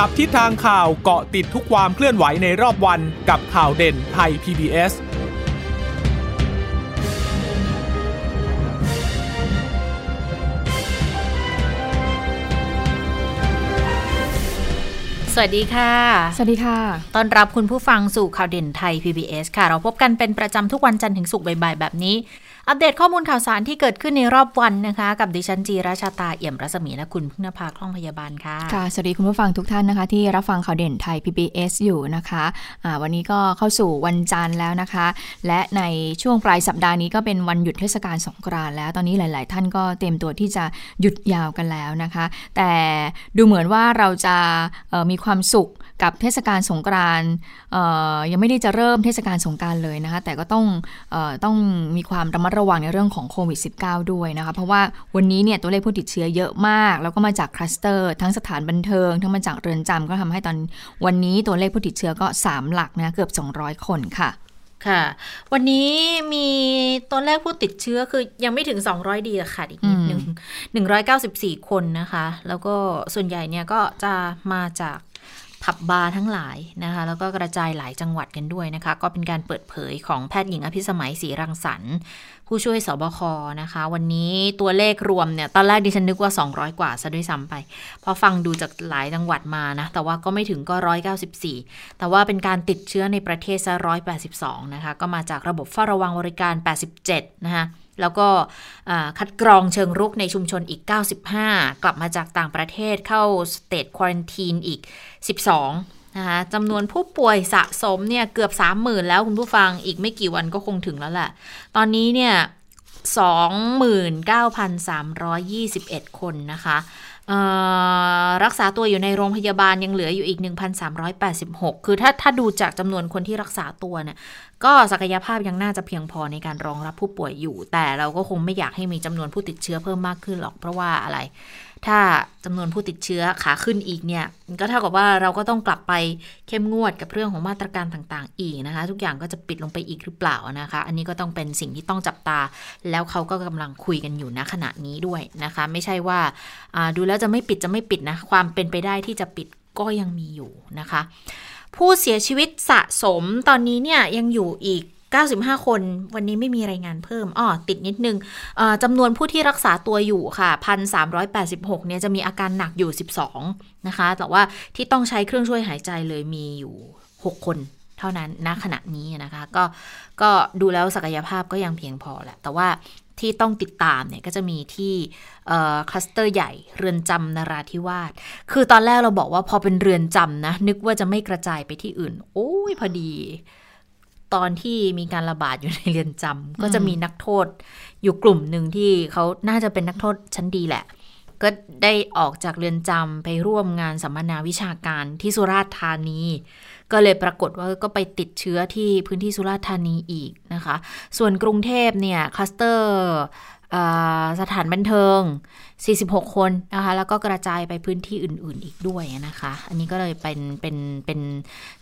จับทิศทางข่าวเกาะติดทุกความเคลื่อนไหวในรอบวันกับข่าวเด่นไทย PBS สวัสดีค่ะ สวัสดีค่ะ ต้อนรับคุณผู้ฟังสู่ข่าวเด่นไทย PBS ค่ะ เราพบกันเป็นประจำทุกวันจันทร์ถึงศุกร์บ่ายๆ แบบนี้ อัปเดตข้อมูลข่าวสารที่เกิดขึ้นในรอบวันนะคะ กับดิฉันจีราชาตาเอี่ยมรัศมีและคุณพึ่งนภาคล่องพยาบาลค่ะ ค่ะ สวัสดีคุณผู้ฟังทุกท่านนะคะ ที่รับฟังข่าวเด่นไทย PBS อยู่นะคะะวันนี้ก็เข้าสู่วันจันทร์แล้วนะคะ และในช่วงปลายสัปดาห์นี้ก็เป็นวันหยุดเทศกาลสงกรานต์แล้ว ตอนนี้หลาย ๆ ท่านก็เตรียมตัวที่จะหยุดยาวกันแล้วนะคะ แต่ดูเหมือนว่าเราจะมีความสุขกับเทศกาลสงกรานต์ยังไม่ได้จะเริ่มเทศกาลสงการเลยนะคะ แต่ก็ต้องอต้องมีความระมัดระวังในเรื่องของโควิด -19 ด้วยนะคะ เพราะว่าวันนี้เนี่ยตัวเลขผู้ติดเชื้อเยอะมาก แล้วก็มาจากคลัสเตอร์ทั้งสถานบันเทิง ทั้งมาจากเรือนจำก็ทำให้ตอนวันนี้ตัวเลขผู้ติดเชื้อก็ 3 หลักนะเกือบ 200 คนค่ะค่ะ วันนี้มีตัวเลขผู้ติดเชื้อคือยังไม่ถึง 200 ดีอะค่ะอีกนิดหนึ่ง194 คนนะคะ แล้วก็ส่วนใหญ่เนี่ยก็จะมาจาก ผับบาร์ทั้งหลายนะคะ แล้วก็กระจายหลายจังหวัดกันด้วยนะคะ ก็เป็นการเปิดเผยของแพทย์หญิงอภิสมัยศรีรังสรรค์ ผู้ช่วยสบคนะคะ วันนี้ตัวเลขรวมเนี่ย ตอนแรกดิฉันนึกว่า 200 กว่าซะด้วยซ้ำไป พอฟังดูจากหลายจังหวัดมานะ แต่ว่าก็ไม่ถึงก็ 194 แต่ว่าเป็นการติดเชื้อในประเทศซะ182 นะคะ ก็มาจากระบบเฝ้าระวังบริการ 87 นะคะ แล้วก็คัดกรองเชิงรุกในชุมชนอีก 95 กลับมาจากต่างประเทศเข้าสเตทควอนตีนอีก 12 นะคะจำนวนผู้ป่วยสะสมเนี่ยเกือบ 30,000 แล้วคุณผู้ฟังอีกไม่กี่วันก็คงถึงแล้วแหละ ตอนนี้เนี่ย 29,321 คนนะคะ รักษาตัวอยู่ในโรงพยาบาลยังเหลืออยู่อีก 1,386 คือถ้าถ้าดูจากจำนวนคนที่รักษาตัวเนี่ยก็ศักยภาพยังน่าจะเพียงพอในการรองรับผู้ป่วยอยู่ แต่เราก็คงไม่อยากให้มีจำนวนผู้ติดเชื้อเพิ่มมากขึ้นหรอกเพราะว่าอะไร ถ้าจำนวนผู้ติดเชื้อขาขึ้นอีกเนี่ย ก็เท่ากับว่าเราก็ต้องกลับไปเข้มงวดกับเรื่องของมาตรการต่างๆ อีกนะคะ ทุกอย่างก็จะปิดลงไปอีกหรือเปล่านะคะ อันนี้ก็ต้องเป็นสิ่งที่ต้องจับตา แล้วเขาก็กำลังคุยกันอยู่ณขณะนี้ด้วยนะคะ ไม่ใช่ว่าดูแล้วจะไม่ปิดจะไม่ปิดนะ ความเป็นไปได้ที่จะปิดก็ยังมีอยู่นะคะ ผู้เสียชีวิตสะสมตอนนี้เนี่ยยังอยู่อีก 95 คนวันนี้ไม่มีรายงานเพิ่มอ้อติดนิดนึงจำนวนผู้ที่รักษาตัวอยู่ค่ะ 1,386 เนี่ยจะมีอาการหนักอยู่ 12 นะคะ แต่ว่าที่ต้องใช้เครื่องช่วยหายใจเลยมีอยู่ 6 คนเท่านั้นณขณะนี้นะคะ ก็ก็ดูแล้วศักยภาพก็ยังเพียงพอแหละ แต่ว่าที่ต้องติดตามเนี่ยก็จะมีที่คลัสเตอร์ใหญ่เรือนจำนราธิวาส คือตอนแรกเราบอกว่าพอเป็นเรือนจำนะ นึกว่าจะไม่กระจายไปที่อื่น โอ้ยพอดี ตอนที่มีการระบาดอยู่ในเรือนจำก็จะมีนักโทษอยู่กลุ่มหนึ่งที่เขาน่าจะเป็นนักโทษชั้นดีแหละ ก็ได้ออกจากเรือนจำไปร่วมงานสัมมนาวิชาการที่สุราษฎร์ธานี ก็เลยปรากฏว่าก็ไปติดเชื้อที่พื้นที่สุราษฎร์ธานีอีกนะคะ ส่วนกรุงเทพเนี่ยคลัสเตอร์ สถานบันเทิง 46 คนนะคะ แล้วก็กระจายไปพื้นที่อื่น ๆ อีกด้วยนะคะ อันนี้ก็เลยเป็นเป็นเป็น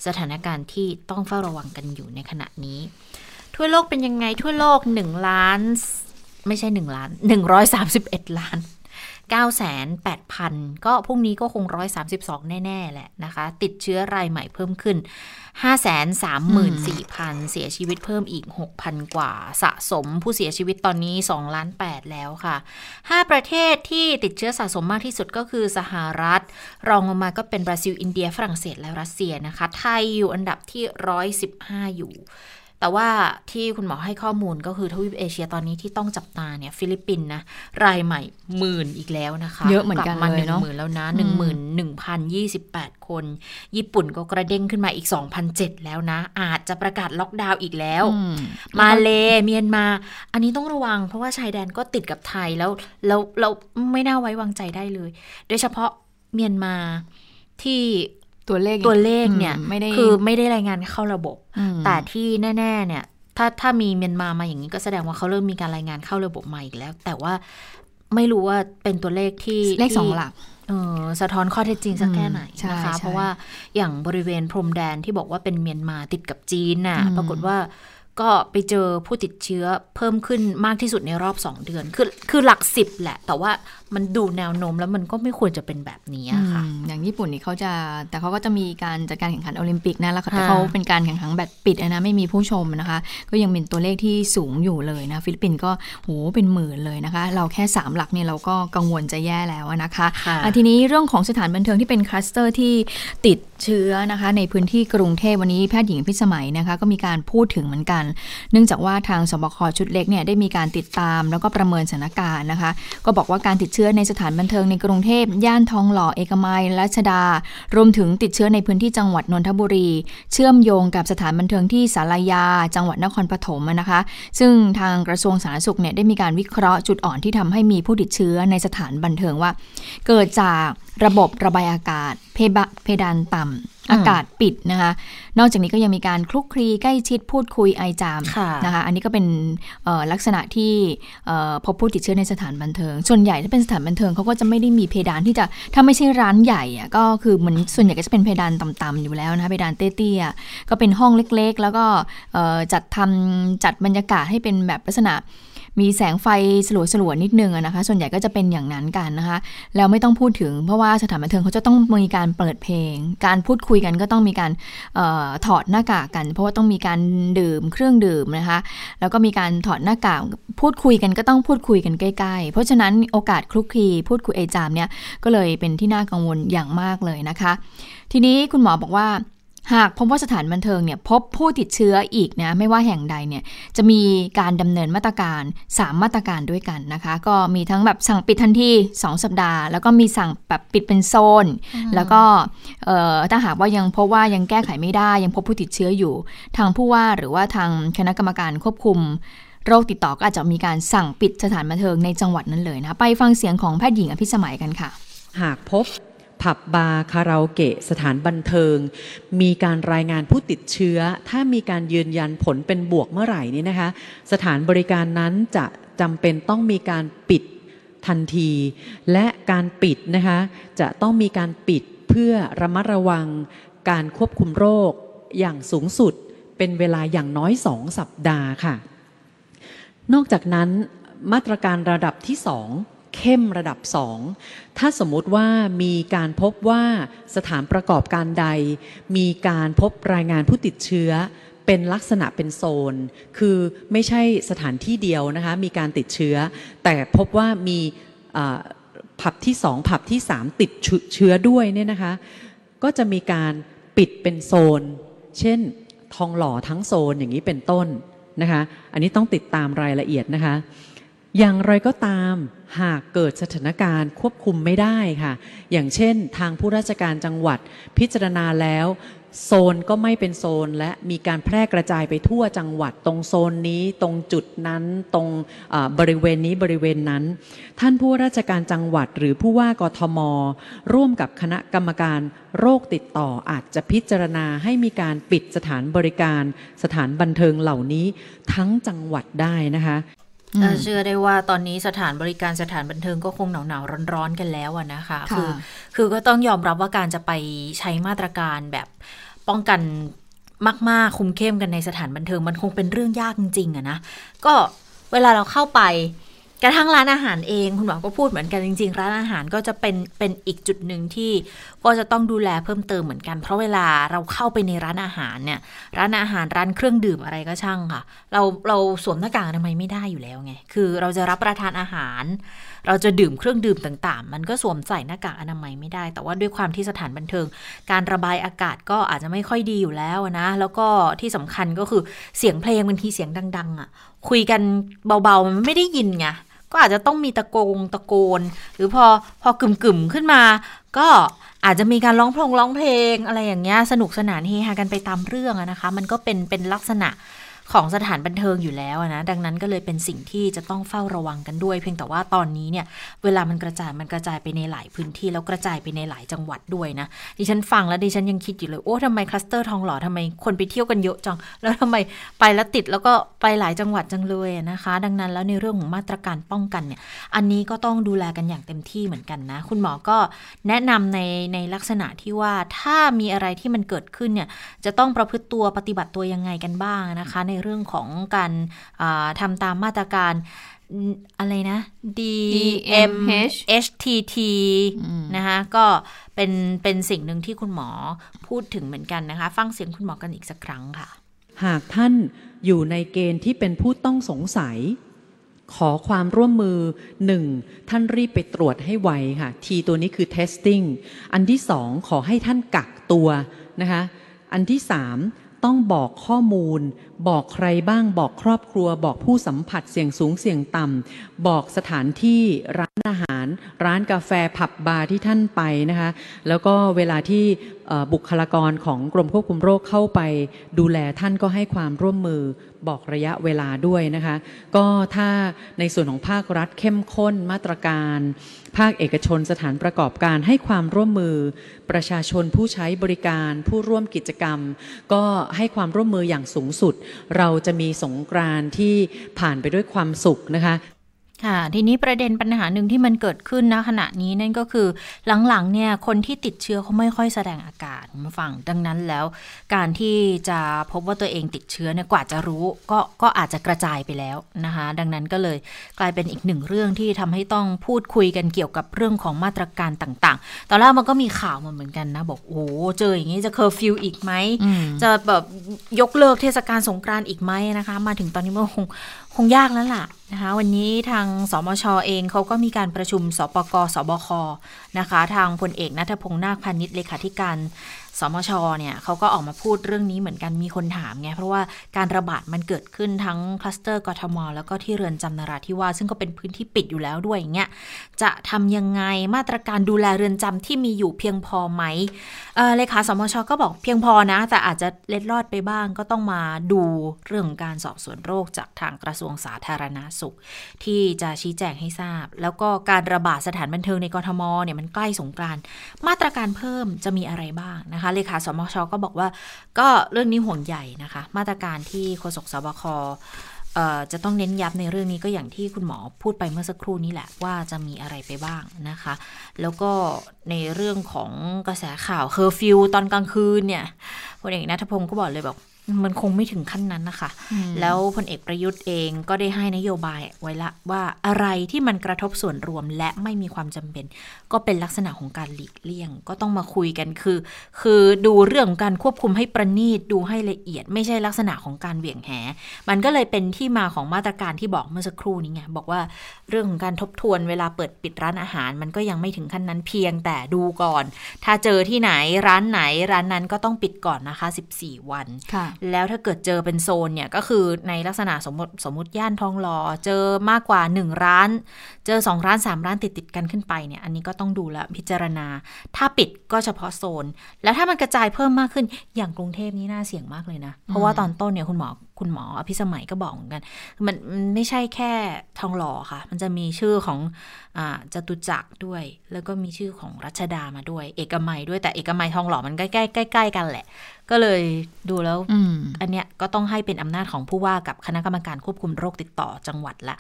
สถานการณ์ที่ต้องเฝ้าระวังกันอยู่ในขณะนี้ ทั่วโลกเป็นยังไงทั่วโลก 1 ล้าน ไม่ใช่ 1 ล้าน 131 ล้าน 98,000 ก็พรุ่งนี้ก็คง 132 แน่ ๆ แหละนะคะ ติดเชื้อรายใหม่เพิ่มขึ้น 534,000 เสียชีวิตเพิ่มอีก 6,000 กว่า สะสมผู้เสียชีวิตตอนนี้ 2 ล้าน 8 แล้วค่ะ 5 ประเทศที่ติดเชื้อสะสมมากที่สุดก็คือสหรัฐ รองลงมาก็เป็นบราซิล อินเดีย ฝรั่งเศส และรัสเซียนะคะ ไทยอยู่อันดับที่ 115 อยู่ แต่ว่าที่คุณหมอให้ข้อมูลก็คือทวีปเอเชียตอนนี้ที่ต้องจับตาเนี่ยฟิลิปปินส์นะรายใหม่หมื่นอีกแล้วนะคะเยอะเหมือนกันเลยเนาะหมื่นแล้วนะหนึ่งหมื่นหนึ่งพันยี่สิบแปดคน ญี่ปุ่นก็กระเด้งขึ้นมาอีกสองพันเจ็ดแล้วนะ อาจจะประกาศล็อกดาวน์อีกแล้ว มาเลเมียนมา อันนี้ต้องระวัง เพราะว่าชายแดนก็ติดกับไทยแล้วแล้วเราไม่น่าไว้วางใจได้เลย โดยเฉพาะเมียนมาที่ ตัวเลขตัวเลขเนี่ยไม่ได้คือไม่ได้รายงานเข้าระบบ แต่ที่แน่ ๆ เนี่ย ถ้าถ้ามีเมียนมามาอย่างนี้ก็แสดงว่าเขาเริ่มมีการรายงานเข้าระบบใหม่อีกแล้ว แต่ว่าไม่รู้ว่าเป็นตัวเลขที่เลขสองหลักเออสะท้อนข้อเท็จจริงสักแค่ไหนนะคะ เพราะว่าอย่างบริเวณพรมแดนที่บอกว่าเป็นเมียนมาติดกับจีนน่ะ ปรากฏว่าก็ไปเจอผู้ติดเชื้อเพิ่มขึ้นมากที่สุดในรอบ 2 เดือน คือคือหลักสิบแหละ แต่ว่า มันดูแนวโน้มแล้วมันก็ไม่ควรจะเป็นแบบนี้ค่ะ อย่างญี่ปุ่นนี่เขาจะ แต่เขาก็จะมีการจัดการแข่งขันโอลิมปิกนะ แล้วแต่เขาเป็นการแข่งขันแบบปิดนะ ไม่มีผู้ชมนะคะ ก็ยังเป็นตัวเลขที่สูงอยู่เลยนะ ฟิลิปปินส์ก็โหเป็นหมื่นเลยนะคะ เราแค่ 3 หลักเนี่ยเราก็กังวลจะแย่แล้วนะคะทีนี้เรื่องของสถานบันเทิงที่เป็นคลัสเตอร์ที่ติดเชื้อนะคะ ในพื้นที่กรุงเทพวันนี้แพทย์หญิงอภิสมัยนะคะ ก็มีการพูดถึงเหมือนกัน เนื่องจากว่าทางศบคชุดเล็กเนี่ยได้มีการติดตามแล้วก็ประเมินสถานการณ์นะคะ ก็บอกว่าการติดเชื้อในสถานบันเทิงในกรุงเทพ ย่านทองหล่อเอกมัยรัชดา รวมถึงติดเชื้อในพื้นที่จังหวัดนนทบุรี เชื่อมโยงกับสถานบันเทิงที่สารยา จังหวัดนครปฐมนะคะ ซึ่งทางกระทรวงสาธารณสุขเนี่ยได้มีการวิเคราะห์จุดอ่อนที่ทำให้มีผู้ติดเชื้อในสถานบันเทิงว่า เกิดจากระบบระบายอากาศ เพดานต่ำ อากาศปิดนะคะ นอกจากนี้ก็ยังมีการคลุกคลีใกล้ชิดพูดคุยไอจามนะคะ อันนี้ก็เป็นลักษณะที่พบผู้ติดเชื้อในสถานบันเทิง ส่วนใหญ่ถ้าเป็นสถานบันเทิงเขาก็จะไม่ได้มีเพดานที่จะถ้าไม่ใช่ร้านใหญ่อะก็คือเหมือนส่วนใหญ่ก็จะเป็นเพดานต่ำๆอยู่แล้วนะคะเพดานเตี้ยๆก็เป็นห้องเล็กๆ แล้วก็จัดทำจัดบรรยากาศให้เป็นแบบลักษณะ มีแสงไฟสลัวสลัวนิดนึงนะคะ ส่วนใหญ่ก็จะเป็นอย่างนั้นกันนะคะ แล้วไม่ต้องพูดถึงเพราะว่าสถานบันเทิงเขาจะต้องมีการเปิดเพลง การพูดคุยกันก็ต้องมีการออถอดหน้ากากกัน เพราะว่าต้องมีการดื่มเครื่องดื่มนะคะ แล้วก็มีการถอดหน้ากากพูดคุยกันก็ต้องพูดคุยกันใกล้ๆ เพราะฉะนั้นโอกาสคลุกคลีพูดคุยเอจามเนี่ยก็เลยเป็นที่น่ากังวลอย่างมากเลยนะคะ ทีนี้คุณหมอบอกว่า หากพบว่าสถานบันเทิงเนี่ยพบผู้ติดเชื้ออีกนะไม่ว่าแห่งใดเนี่ยจะมีการดำเนินมาตรการ 3 มาตรการด้วยกันนะคะ ก็มีทั้งแบบสั่งปิดทันที 2 สัปดาห์ แล้วก็มีสั่งแบบปิดเป็นโซน แล้วก็ถ้าหากว่ายังพบว่ายังแก้ไขไม่ได้ ยังพบผู้ติดเชื้ออยู่ ทางผู้ว่าหรือว่าทางคณะกรรมการควบคุมโรคติดต่อก็อาจจะมีการสั่งปิดสถานบันเทิงในจังหวัดนั้นเลยนะไปฟังเสียงของแพทย์หญิงอภิสมัยกันค่ะ หากพบ ผับบาร์คาราโอเกะสถานบันเทิง มีการรายงานผู้ติดเชื้อ ถ้ามีการยืนยันผลเป็นบวกเมื่อไหร่นี่นะคะ สถานบริการนั้นจะจำเป็นต้องมีการปิดทันที และการปิดนะคะจะต้องมีการปิดเพื่อระมัดระวังการควบคุมโรคอย่างสูงสุดเป็นเวลาอย่างน้อยสองสัปดาห์ค่ะ นอกจากนั้นมาตรการระดับที่สอง เข้มระดับสองถ้าสมมุติว่ามีการพบว่าสถานประกอบการใด มีการพบรายงานผู้ติดเชื้อเป็นลักษณะเป็นโซน คือไม่ใช่สถานที่เดียวนะคะ มีการติดเชื้อ แต่พบว่ามีผับที่สองผับที่สามติดเชื้อด้วยเนี่ยนะคะ ก็จะมีการปิดเป็นโซน เช่นทองหล่อทั้งโซนอย่างนี้เป็นต้นนะคะ อันนี้ต้องติดตามรายละเอียดนะคะ อย่างไรก็ตามหากเกิดสถานการณ์ควบคุมไม่ได้ค่ะ อย่างเช่น ทางผู้ราชการจังหวัดพิจารณาแล้ว โซนก็ไม่เป็นโซน และมีการแพร่กระจายไปทั่วจังหวัด ตรงโซนนี้ตรงจุดนั้นตรงบริเวณนี้บริเวณนั้น ท่านผู้ราชการจังหวัด หรือผู้ว่ากทม ร่วมกับคณะกรรมการโรคติดต่ออาจจะพิจารณาให้มีการปิดสถานบริการ สถานบันเทิงเหล่านี้ทั้งจังหวัดได้นะคะ เชื่อได้ว่าตอนนี้สถานบริการสถานบันเทิงก็คงหนาวหนาวร้อนๆกันแล้วนะคะคือคือก็ต้องยอมรับว่าการจะไปใช้มาตรการแบบป้องกันมากๆคุมเข้มกันในสถานบันเทิงมันคงเป็นเรื่องยากจริงๆอะนะก็เวลาเราเข้าไป กระทั่งร้านอาหารเองคุณหมอก็พูดเหมือนกันจริง ๆ ร้านอาหารก็จะเป็นเป็นอีกจุดหนึ่งที่ก็จะต้องดูแลเพิ่มเติมเหมือนกัน เพราะเวลาเราเข้าไปในร้านอาหารเนี่ย ร้านอาหารร้านเครื่องดื่มอะไรก็ช่างค่ะ เราเราสวมหน้ากากทำไมไม่ได้อยู่แล้วไง คือเราจะรับประทานอาหาร เราจะดื่มเครื่องดื่มต่างๆ มันก็สวมใส่หน้ากากอนามัยไม่ได้ แต่ว่าด้วยความที่สถานบันเทิง การระบายอากาศก็อาจจะไม่ค่อยดีอยู่แล้วนะ แล้วก็ที่สำคัญก็คือเสียงเพลงบางทีเสียงดัง ๆอะ คุยกันเบาๆมันไม่ได้ยินไงก็อาจจะต้องมีตะโกงตะโกน หรือพอพอกึ่มๆขึ้นมา ก็อาจจะมีการร้องเพลงร้องเพลงอะไรอย่างเงี้ยสนุกสนานเฮฮากันไปตามเรื่องนะคะ มันก็เป็นเป็นลักษณะ ของสถานบันเทิงอยู่แล้วนะ ดังนั้นก็เลยเป็นสิ่งที่จะต้องเฝ้าระวังกันด้วย เพียงแต่ว่าตอนนี้เนี่ย เวลามันกระจายมันกระจายไปในหลายพื้นที่แล้วกระจายไปในหลายจังหวัดด้วยนะ ดิฉันฟังแล้วดิฉันยังคิดอยู่เลย โอ้ทำไมคลัสเตอร์ทองหล่อทำไมคนไปเที่ยวกันเยอะจัง แล้วทำไมไปแล้วติดแล้วก็ไปหลายจังหวัดจังเลยนะคะ ดังนั้นแล้วในเรื่องของมาตรการป้องกันเนี่ย อันนี้ก็ต้องดูแลกันอย่างเต็มที่เหมือนกันนะ คุณหมอก็แนะนำในในลักษณะที่ว่าถ้ามีอะไรที่มันเกิดขึ้นเนี่ย จะต้องประพฤติตัวปฏิบัติตัวยังไงกันบ้างนะคะ ในในเรื่องของการอ่าทำตามมาตรการอืมอะไรนะ DMH DMHTT นะคะก็เป็นเป็นสิ่งหนึ่งที่คุณหมอพูดถึงเหมือนกันนะคะ ฟังเสียงคุณหมอกันอีกสักครั้งค่ะ หากท่านอยู่ในเกณฑ์ที่เป็นผู้ต้องสงสัย ขอความร่วมมือหนึ่งท่านรีบไปตรวจให้ไวค่ะทีตัวนี้คือ testing อันที่สองขอให้ท่านกักตัวนะคะ อันที่สาม ต้องบอกข้อมูล บอกใครบ้างบอกครอบครัว บอกผู้สัมผัสเสี่ยงสูงเสี่ยงต่ำบอกสถานที่ร้านอาหาร ร้านกาแฟผับบาร์ที่ท่านไปนะคะ แล้วก็เวลาที่บุคลากรของกรมควบคุมโรคเข้าไปดูแลท่านก็ให้ความร่วมมือบอกระยะเวลาด้วยนะคะ ก็ถ้าในส่วนของภาครัฐเข้มข้นมาตรการ ภาคเอกชนสถานประกอบการให้ความร่วมมือ ประชาชนผู้ใช้บริการ ผู้ร่วมกิจกรรม ก็ให้ความร่วมมืออย่างสูงสุด เราจะมีสงกรานที่ผ่านไปด้วยความสุขนะคะ ค่ะ ทีนี้ประเด็นปัญหาหนึ่งที่มันเกิดขึ้นนะขณะนี้นั่นก็คือหลังๆเนี่ยคนที่ติดเชื้อเขาไม่ค่อยแสดงอาการมาฟังดังนั้นแล้ว การที่จะพบว่าตัวเองติดเชื้อเนี่ยกว่าจะรู้ก็ก็อาจจะกระจายไปแล้วนะคะ ดังนั้นก็เลยกลายเป็นอีกหนึ่งเรื่องที่ทำให้ต้องพูดคุยกันเกี่ยวกับเรื่องของมาตรการต่างๆ ตอนแรกมันก็มีข่าวมาเหมือนกันนะ บอกโอ้โหเจออย่างนี้จะเคอร์ฟิวอีกไหมอืมจะแบบยกเลิกเทศกาลสงกรานต์อีกไหมนะคะ มาถึงตอนนี้มันคง คงยากแล้วล่ะนะคะวันนี้ทางสมชเองเขาก็มีการประชุมศปกศบคนะคะ ทางพลเอกณัฐพลนาคพาณิชย์เลขาธิการ สมชเนี่ยเขาก็ออกมาพูดเรื่องนี้เหมือนกันมีคนถามไงเพราะว่าการระบาดมันเกิดขึ้นทั้งคลัสเตอร์กทม แล้วก็ที่เรือนจำนราธิวาสซึ่งก็เป็นพื้นที่ปิดอยู่แล้วด้วยอย่างเงี้ยจะทำยังไงมาตรการดูแลเรือนจำที่มีอยู่เพียงพอไหมเเลขาสมชก็บอกเพียงพอนะ แต่อาจจะเล็ดลอดไปบ้างก็ต้องมาดูเรื่องการสอบสวนโรคจากทางกระทรวงสาธารณาสุข ที่จะชี้แจงให้ทราบ แล้วก็การระบาดสถานบันเทิงในกรทมเนี่ยมันใกล้สงกรานต์มาตรการเพิ่มจะมีอะไรบ้างนะคะเลขาสมชก็บอกว่า ก็เรื่องนี้ห่วงใหญ่นะคะ มาตรการที่โฆษกสบคเอ่อจะต้องเน้นย้ำในเรื่องนี้ก็อย่างที่คุณหมอพูดไปเมื่อสักครู่นี้แหละว่าจะมีอะไรไปบ้างนะคะ แล้วก็ในเรื่องของกระแสข่าวเคอร์ฟิวตอนกลางคืนเนี่ยพลเอกนัทพงศ์ก็บอกเลยบอก มันคงไม่ถึงขั้นนั้นนะคะ แล้วพลเอกประยุทธ์เองก็ได้ให้นโยบายไว้ละว่าอะไรที่มันกระทบส่วนรวมและไม่มีความจำเป็น ก็เป็นลักษณะของการหลีกเลี่ยง ก็ต้องมาคุยกันคือ คือดูเรื่องของการควบคุมให้ประณีตดูให้ละเอียด ไม่ใช่ลักษณะของการเหวี่ยงแห มันก็เลยเป็นที่มาของมาตรการที่บอกเมื่อสักครู่นี้ไงบอกว่าเรื่องของการทบทวนเวลาเปิดปิดร้านอาหาร มันก็ยังไม่ถึงขั้นนั้นเพียงแต่ดูก่อน ถ้าเจอที่ไหนร้านไหนร้านนั้นก็ต้องปิดก่อนนะคะ 14 วันค่ะแล้วถ้าเกิดเจอเป็นโซนเนี่ยก็คือในลักษณะสมมติสมมติย่านทองหล่อเจอมากกว่า 1 ร้าน เจอ 2 ร้าน 3 ร้านติดติดกันขึ้นไปเนี่ยอันนี้ก็ต้องดูแลพิจารณา ถ้าปิดก็เฉพาะโซน แล้วถ้ามันกระจายเพิ่มมากขึ้นอย่างกรุงเทพนี่น่าเสี่ยงมากเลยนะ เพราะว่าตอนต้นเนี่ยคุณหมอคุณหมออภิสมัยก็บอกเหมือนกัน มันไม่ใช่แค่ทองหล่อค่ะ มันจะมีชื่อของอ่าจตุจักรด้วย แล้วก็มีชื่อของรัชดามาด้วย เอกมัยด้วยแต่เอกมัยทองหล่อมันใกล้ใกล้ใกล้ใกล้ๆกันแหละ ก็เลยดูแล้วอืมอันเนี้ยก็ต้องให้เป็นอำนาจของผู้ว่ากับคณะกรรมการควบคุมโรคติดต่อจังหวัดละ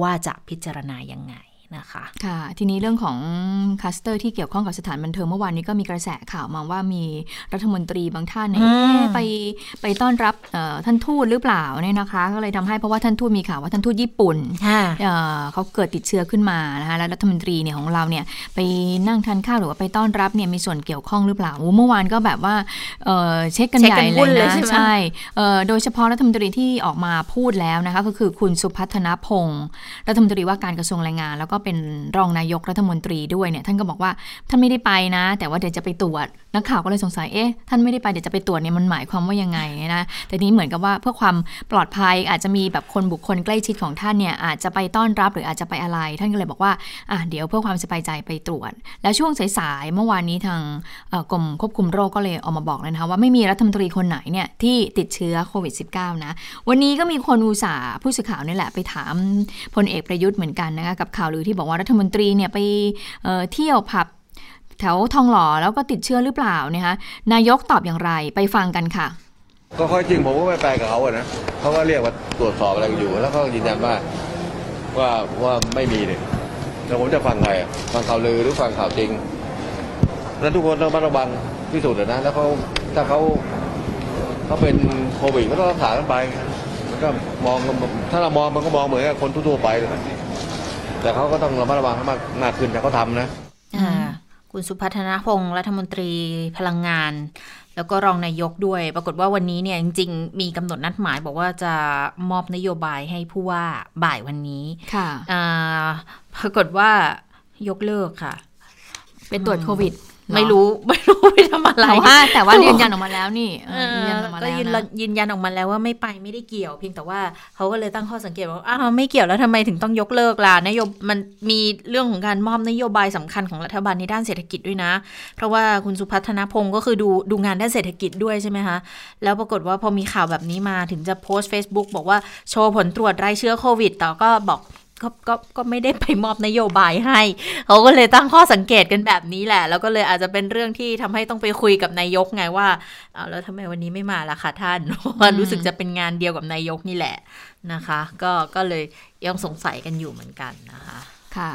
ว่าจะพิจารณายังไง นะคะ ค่ะ ทีนี้เรื่องของคลัสเตอร์ที่เกี่ยวข้องกับสถานบันเทิงเมื่อวานนี้ก็มีกระแสข่าวมาว่ามีรัฐมนตรีบางท่านเนี่ยอืมเอ๊ะไปไปต้อนรับเอ่อท่านทูตหรือเปล่าเนี่ยนะคะ ก็เลยทำให้เพราะว่าท่านทูตมีข่าวว่าท่านทูตญี่ปุ่นค่ะเอ่อเขาเกิดติดเชื้อขึ้นมานะคะแล้วรัฐมนตรีเนี่ยของเราเนี่ยไปนั่งทานข้าวหรือว่าไปต้อนรับเนี่ยมีส่วนเกี่ยวข้องหรือเปล่าโอ้เมื่อวานก็แบบว่าเอ่อเช็คกันเช็คใหญ่กันเลวุ่นยเลยนะใช่ไหมใช่เอ่อโดยเฉพาะรัฐมนตรีที่ออกมาพูดแล้วนะคะก็คือคุณสุพัฒนพงศ์รัฐมนตรีว่าการกระทรวงแรงงานแล้วก็เป็นรองนายกรัฐมนตรีด้วยเนี่ยท่านก็บอกว่าท่านไม่ได้ไปนะ แต่ว่าเดี๋ยวจะไปตรวจนักข่าวก็เลยสงสัยเอ๊ะท่านไม่ได้ไปเดี๋ยวจะไปตรวจเนี่ยมันหมายความว่ายังไงนะแต่นี้เหมือนกับว่าเพื่อความปลอดภัยอาจจะมีแบบคนบุคคลใกล้ชิดของท่านเนี่ยอาจจะไปต้อนรับหรืออาจจะไปอะไร ท่านก็เลยบอกว่าอะเดี๋ยวเพื่อความสบายใจไปตรวจ แล้วช่วงสายๆเมื่อวานนี้ทางกรมควบคุมโรคก็เลยออกมาบอกเลยนะคะว่าไม่มีรัฐมนตรีคนไหนเนี่ยที่ติดเชื้อโควิด -19 นะวันนี้ก็มีคนอุตส่าห์ผู้สื่อข่าวนี่แหละไปถามพลเอกประยุทธ์เหมือนกันนะคะกับข่าวลือที่บอกว่ารัฐมนตรีเนี่ยไปเที่ยวผับแถวทองหล่อแล้วก็ติดเชื้อหรือเปล่านะคะนายกตอบอย่างไรไปฟังกันค่ะ ก็ข้อยจริงผมก็ไม่ไปกับเขาอะนะเขาก็เรียกว่าตรวจสอบอะไรกันอยู่ แล้วเขาก็ยืนยันว่าว่าว่าไม่มีเนี่ยแล้วผมจะฟังใครฟังข่าวลือหรือฟังข่าวจริงนั้นทุกคนต้องระมัดระวังที่สุดนะแล้วเขาถ้าเขาเขาเป็นโควิดก็ต้องรักษากันไปก็มองถ้าเรามองมันก็มองเหมือนกับคนทั่วไปเลย แต่เขาก็ต้องระมัดระวังให้มากมากขึ้นแต่เขาทำนะอ่าคุณสุพัฒนพงศ์รัฐมนตรีพลังงาน แล้วก็รองนายกด้วย ปรากฏว่าวันนี้เนี่ยจริง ๆ มีกำหนดนัดหมาย บอกว่าจะมอบนโยบายให้ผู้ว่าบ่ายวันนี้ค่ะอ่าปรากฏว่ายกเลิกค่ะ เป็นตรวจโควิด ไม่รู้ไม่รู้ไปทำอะไรแต่ว่าแต่ว่ายืนยันออกมาแล้วนี่เอเออยืนยันออกมาก็แล้วยืนนะยืนยันออกมาแล้วว่าไม่ไปไม่ได้เกี่ยว เพียงแต่ว่าเขาก็เลยตั้งข้อสังเกตว่าอ้าวไม่เกี่ยวแล้วทำไมถึงต้องยกเลิกล่ะนโยบมันมีเรื่องของการมอบนโยบายสำคัญของรัฐบาลในด้านเศรษฐกิจด้วยนะ เพราะว่าคุณสุพัฒนพงศ์ก็คือดูดูงานด้านเศรษฐกิจด้วยใช่ไหมคะแล้วปรากฏว่าพอมีข่าวแบบนี้มาถึงจะโพสต์ Facebook บอกว่าโชว์ผลตรวจรายเชื้อโควิดแต่ก็บอก ก็ก็ก็ไม่ได้ไปมอบนโยบายให้ เขาก็เลยตั้งข้อสังเกตกันแบบนี้แหละ แล้วก็เลยอาจจะเป็นเรื่องที่ทำให้ต้องไปคุยกับนายกไงว่าเอาแล้วทำไมวันนี้ไม่มาล่ะคะท่านว่ารู้สึกจะเป็นงานเดียวกับนายกนี่แหละนะคะ ก็ก็เลยยังสงสัยกันอยู่เหมือนกันนะคะ ค่ะ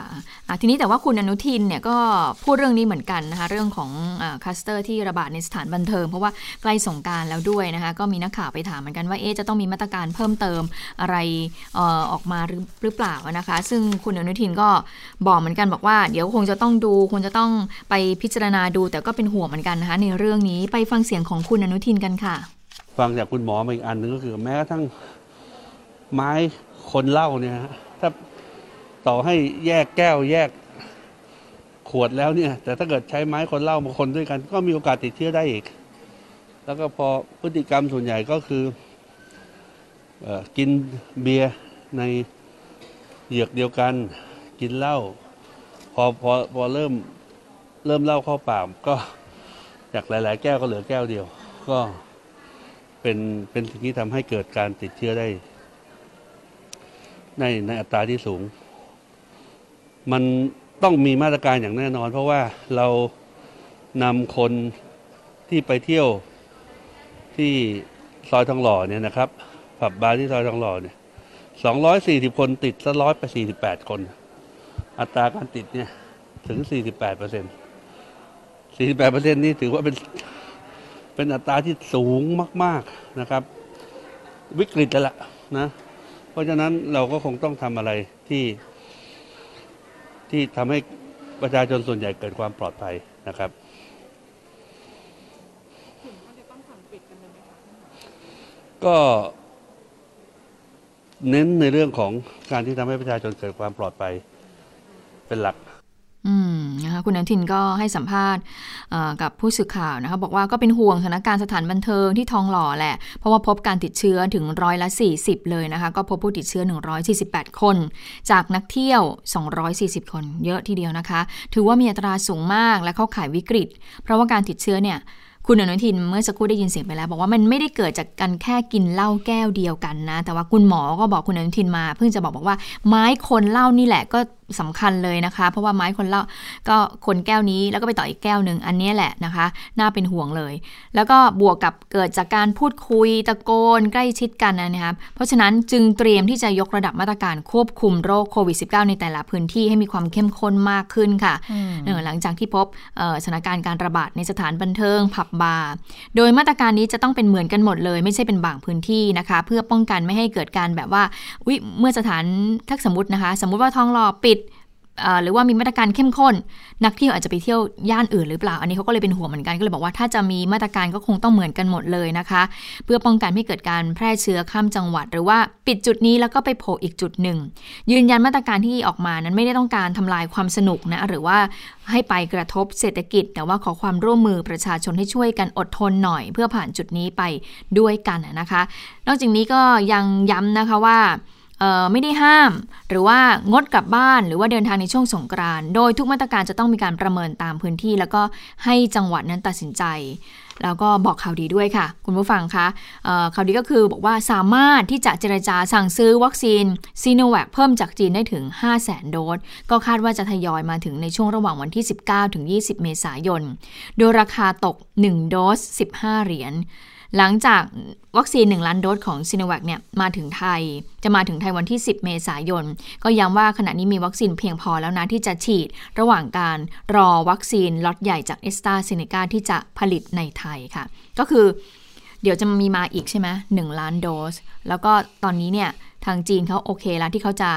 ทีนี้แต่ว่าคุณอนุทินเนี่ยก็พูดเรื่องนี้เหมือนกันนะคะเรื่องของคลัสเตอร์ที่ระบาดในสถานบันเทิง เพราะว่าใกล้สงกรานต์แล้วด้วยนะคะก็มีนักข่าวไปถามเหมือนกันว่าเอ๊จะต้องมีมาตรการเพิ่มเติมอะไรออออกมาหรือเปล่านะคะ ซึ่งคุณอนุทินก็บอกเหมือนกันบอกว่าเดี๋ยวคงจะต้องดูคงจะต้องไปพิจารณาดู แต่ก็เป็นห่วงเหมือนกันนะคะในเรื่องนี้ไปฟังเสียงของคุณอนุทินกันค่ะ ฟังจากคุณหมอมาอีกอันหนึ่งก็คือแม้กระทั่งไม้คนเล้าเนี่ยถ้า ต่อให้แยกแก้วแยกขวดแล้วเนี่ย แต่ถ้าเกิดใช้ไม้คนเหล้ามาคนด้วยกัน ก็มีโอกาสติดเชื้อได้อีก แล้วก็พอพฤติกรรมส่วนใหญ่ก็คือออกินเบียร์ในเหยือกเดียวกัน กินเหล้าพอพอพอเริ่มเริ่มเหล้าเข้าปากก็จากหลาย ๆ แก้วก็เหลือแก้วเดียว ก็เป็นเป็นสิ่งที่ทำให้เกิดการติดเชื้อได้ ในในอัตราที่สูง มันต้องมีมาตรการอย่างแน่นอน เพราะว่าเรานำคนที่ไปเที่ยวที่ซอยทองหล่อเนี่ยนะครับผับบาร์ที่ซอยทองหล่อเนี่ยสองร้อยสี่สิบคนติดซะร้อยไปสี่สิบแปดคน อัตราการติดเนี่ยถึงสี่สิบแปดเปอร์เซ็นต์สี่สิบแปดเปอร์เซ็นต์นี่ถือว่าเป็นเป็นอัตราที่สูงมาก ๆนะครับ วิกฤตแล้วล่ะนะ เพราะฉะนั้นเราก็คงต้องทำอะไรที่ ที่ทำให้ประชาชนส่วนใหญ่เกิดความปลอดภัยนะครับ ก็เน้นในเรื่องของการที่ทำให้ประชาชนเกิดความปลอดภัยเป็นหลัก อืมนะคะคุณอนุทินก็ให้สัมภาษณ์กับผู้สื่อข่าวนะคะบอกว่าก็เป็นห่วงสถานการณ์สถานบันเทิงที่ทองหล่อแหละ เพราะว่าพบการติดเชื้อถึงร้อยละ 40 เลยนะคะ ก็พบผู้ติดเชื้อ 148 คน จากนักเที่ยว 240 คน เยอะทีเดียวนะคะ ถือว่ามีอัตราสูงมากและเข้าข่ายวิกฤต เพราะว่าการติดเชื้อเนี่ยคุณอนุทินเมื่อสักครู่ได้ยินเสียงไปแล้ว บอกว่ามันไม่ได้เกิดจากการแค่กินเหล้าแก้วเดียวกันนะ แต่ว่าคุณหมอก็บอกคุณอนุทินมา เพิ่งจะบอกบอกว่าไม้คนเหล้านี่แหละก็ สำคัญเลยนะคะ เพราะว่าไม้คนเหล้าก็คนแก้วนี้แล้วก็ไปต่ออีกแก้วหนึ่งอันนี้แหละนะคะ น่าเป็นห่วงเลย แล้วก็บวกกับเกิดจากการพูดคุยตะโกนใกล้ชิดกันนะครับเพราะฉะนั้นจึงเตรียมที่จะยกระดับมาตรการควบคุมโรคโควิด -19 ในแต่ละพื้นที่ให้มีความเข้มข้นมากขึ้นค่ะเออหลังจากที่พบเอ่อสถานการณ์การระบาดในสถานบันเทิงผับบาร์โดยมาตรการนี้จะต้องเป็นเหมือนกันหมดเลย ไม่ใช่เป็นบางพื้นที่นะคะ เพื่อป้องกันไม่ให้เกิดการแบบว่าอุ๊ยเมื่อสถานทักสมมตินะคะ สมมุติว่าทองหล่อปิดเอ่อ หรือว่ามีมาตรการเข้มข้น นักเที่ยวอาจจะไปเที่ยวย่านอื่นหรือเปล่า อันนี้เขาก็เลยเป็นห่วงเหมือนกันก็เลยบอกว่าถ้าจะมีมาตรการก็คงต้องเหมือนกันหมดเลยนะคะ เพื่อป้องกันไม่เกิดการแพร่เชื้อข้ามจังหวัด หรือว่าปิดจุดนี้แล้วก็ไปโผล่อีกจุดหนึ่ง ยืนยันมาตรการที่ออกมานั้นไม่ได้ต้องการทำลายความสนุกนะหรือว่าให้ไปกระทบเศรษฐกิจ แต่ว่าขอความร่วมมือประชาชนให้ช่วยกันอดทนหน่อย เพื่อผ่านจุดนี้ไปด้วยกันนะคะ นอกจากนี้ก็ยังย้ำนะคะว่า ไม่ได้ห้าม หรือว่างดกลับบ้านหรือว่าเดินทางในช่วงสงกรานต์โดยทุกมาตรการจะต้องมีการประเมินตามพื้นที่ แล้วก็ให้จังหวัดนั้นตัดสินใจ แล้วก็บอกข่าวดีด้วยค่ะ คุณผู้ฟังคะข่าวดีก็คือบอกว่าสามารถที่จะเจรจาสั่งซื้อวัคซีนซีโนแวคเพิ่มจากจีนได้ถึง 5 0 0 0 0 0 โดส ก็คาดว่าจะทยอยมาถึงในช่วงระหว่างวันที่ 19ถึง20 เมษายน โดยราคาตก 1 โดส 15 เหรียญ หลังจากวัคซีน 1 ล้านโดสของซีโนแวคเนี่ยมาถึงไทย จะมาถึงไทยวันที่ 10 เมษายน ก็ย้ำว่าขณะนี้มีวัคซีนเพียงพอแล้วนะที่จะฉีดระหว่างการรอวัคซีนล็อตใหญ่จากแอสตราเซเนกาที่จะผลิตในไทยค่ะ ก็คือเดี๋ยวจะมีมาอีกใช่ไหมหนึ่งล้านโดส แล้วก็ตอนนี้เนี่ยทางจีนเขาโอเคแล้วที่เขาจะ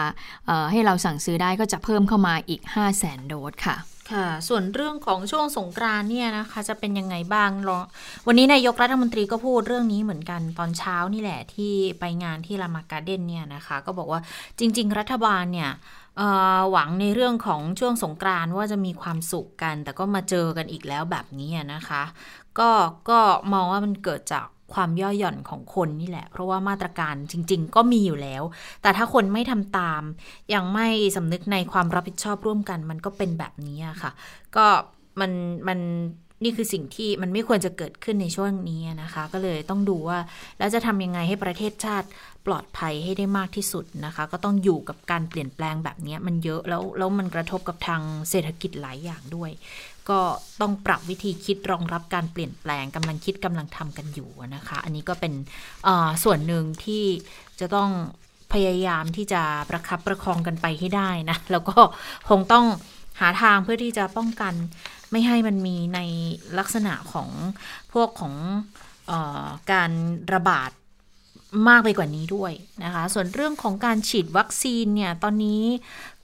ให้เราสั่งซื้อได้ก็จะเพิ่มเข้ามาอีก 5 0 0แสนโดสค่ะ ค่ะ ส่วนเรื่องของช่วงสงกรานต์เนี่ยนะคะ จะเป็นยังไงบ้างรอวันนี้นายกรัฐมนตรีก็พูดเรื่องนี้เหมือนกันตอนเช้านี่แหละที่ไปงานที่ลามาการ์เด้นเนี่ยนะคะ ก็บอกว่าจริง ๆ รัฐบาลเนี่ยหวังในเรื่องของช่วงสงกรานว่าจะมีความสุขกัน แต่ก็มาเจอกันอีกแล้วแบบนี้นะคะ ก็ก็มองว่ามันเกิดจาก ความย่อหย่อนของคนนี่แหละ เพราะว่ามาตรการจริง ๆ ก็มีอยู่แล้ว แต่ถ้าคนไม่ทำตาม ยังไม่สำนึกในความรับผิดชอบร่วมกัน มันก็เป็นแบบนี้ค่ะ ก็มันมัน นี่คือสิ่งที่มันไม่ควรจะเกิดขึ้นในช่วงนี้นะคะ ก็เลยต้องดูว่าแล้วจะทำยังไงให้ประเทศชาติปลอดภัยให้ได้มากที่สุดนะคะ ก็ต้องอยู่กับการเปลี่ยนแปลงแบบนี้มันเยอะแล้วแล้วมันกระทบกับทางเศรษฐกิจหลายอย่างด้วย ก็ต้องปรับวิธีคิดรองรับการเปลี่ยนแปลงกำลังคิดกำลังทำกันอยู่นะคะ อันนี้ก็เป็นส่วนหนึ่งที่จะต้องพยายามที่จะประคับประคองกันไปให้ได้นะแล้วก็คงต้องหาทางเพื่อที่จะป้องกัน ไม่ให้มันมีในลักษณะของพวกของออการระบาดมากไปกว่านี้ด้วยนะคะ ส่วนเรื่องของการฉีดวัคซีนเนี่ย ตอนนี้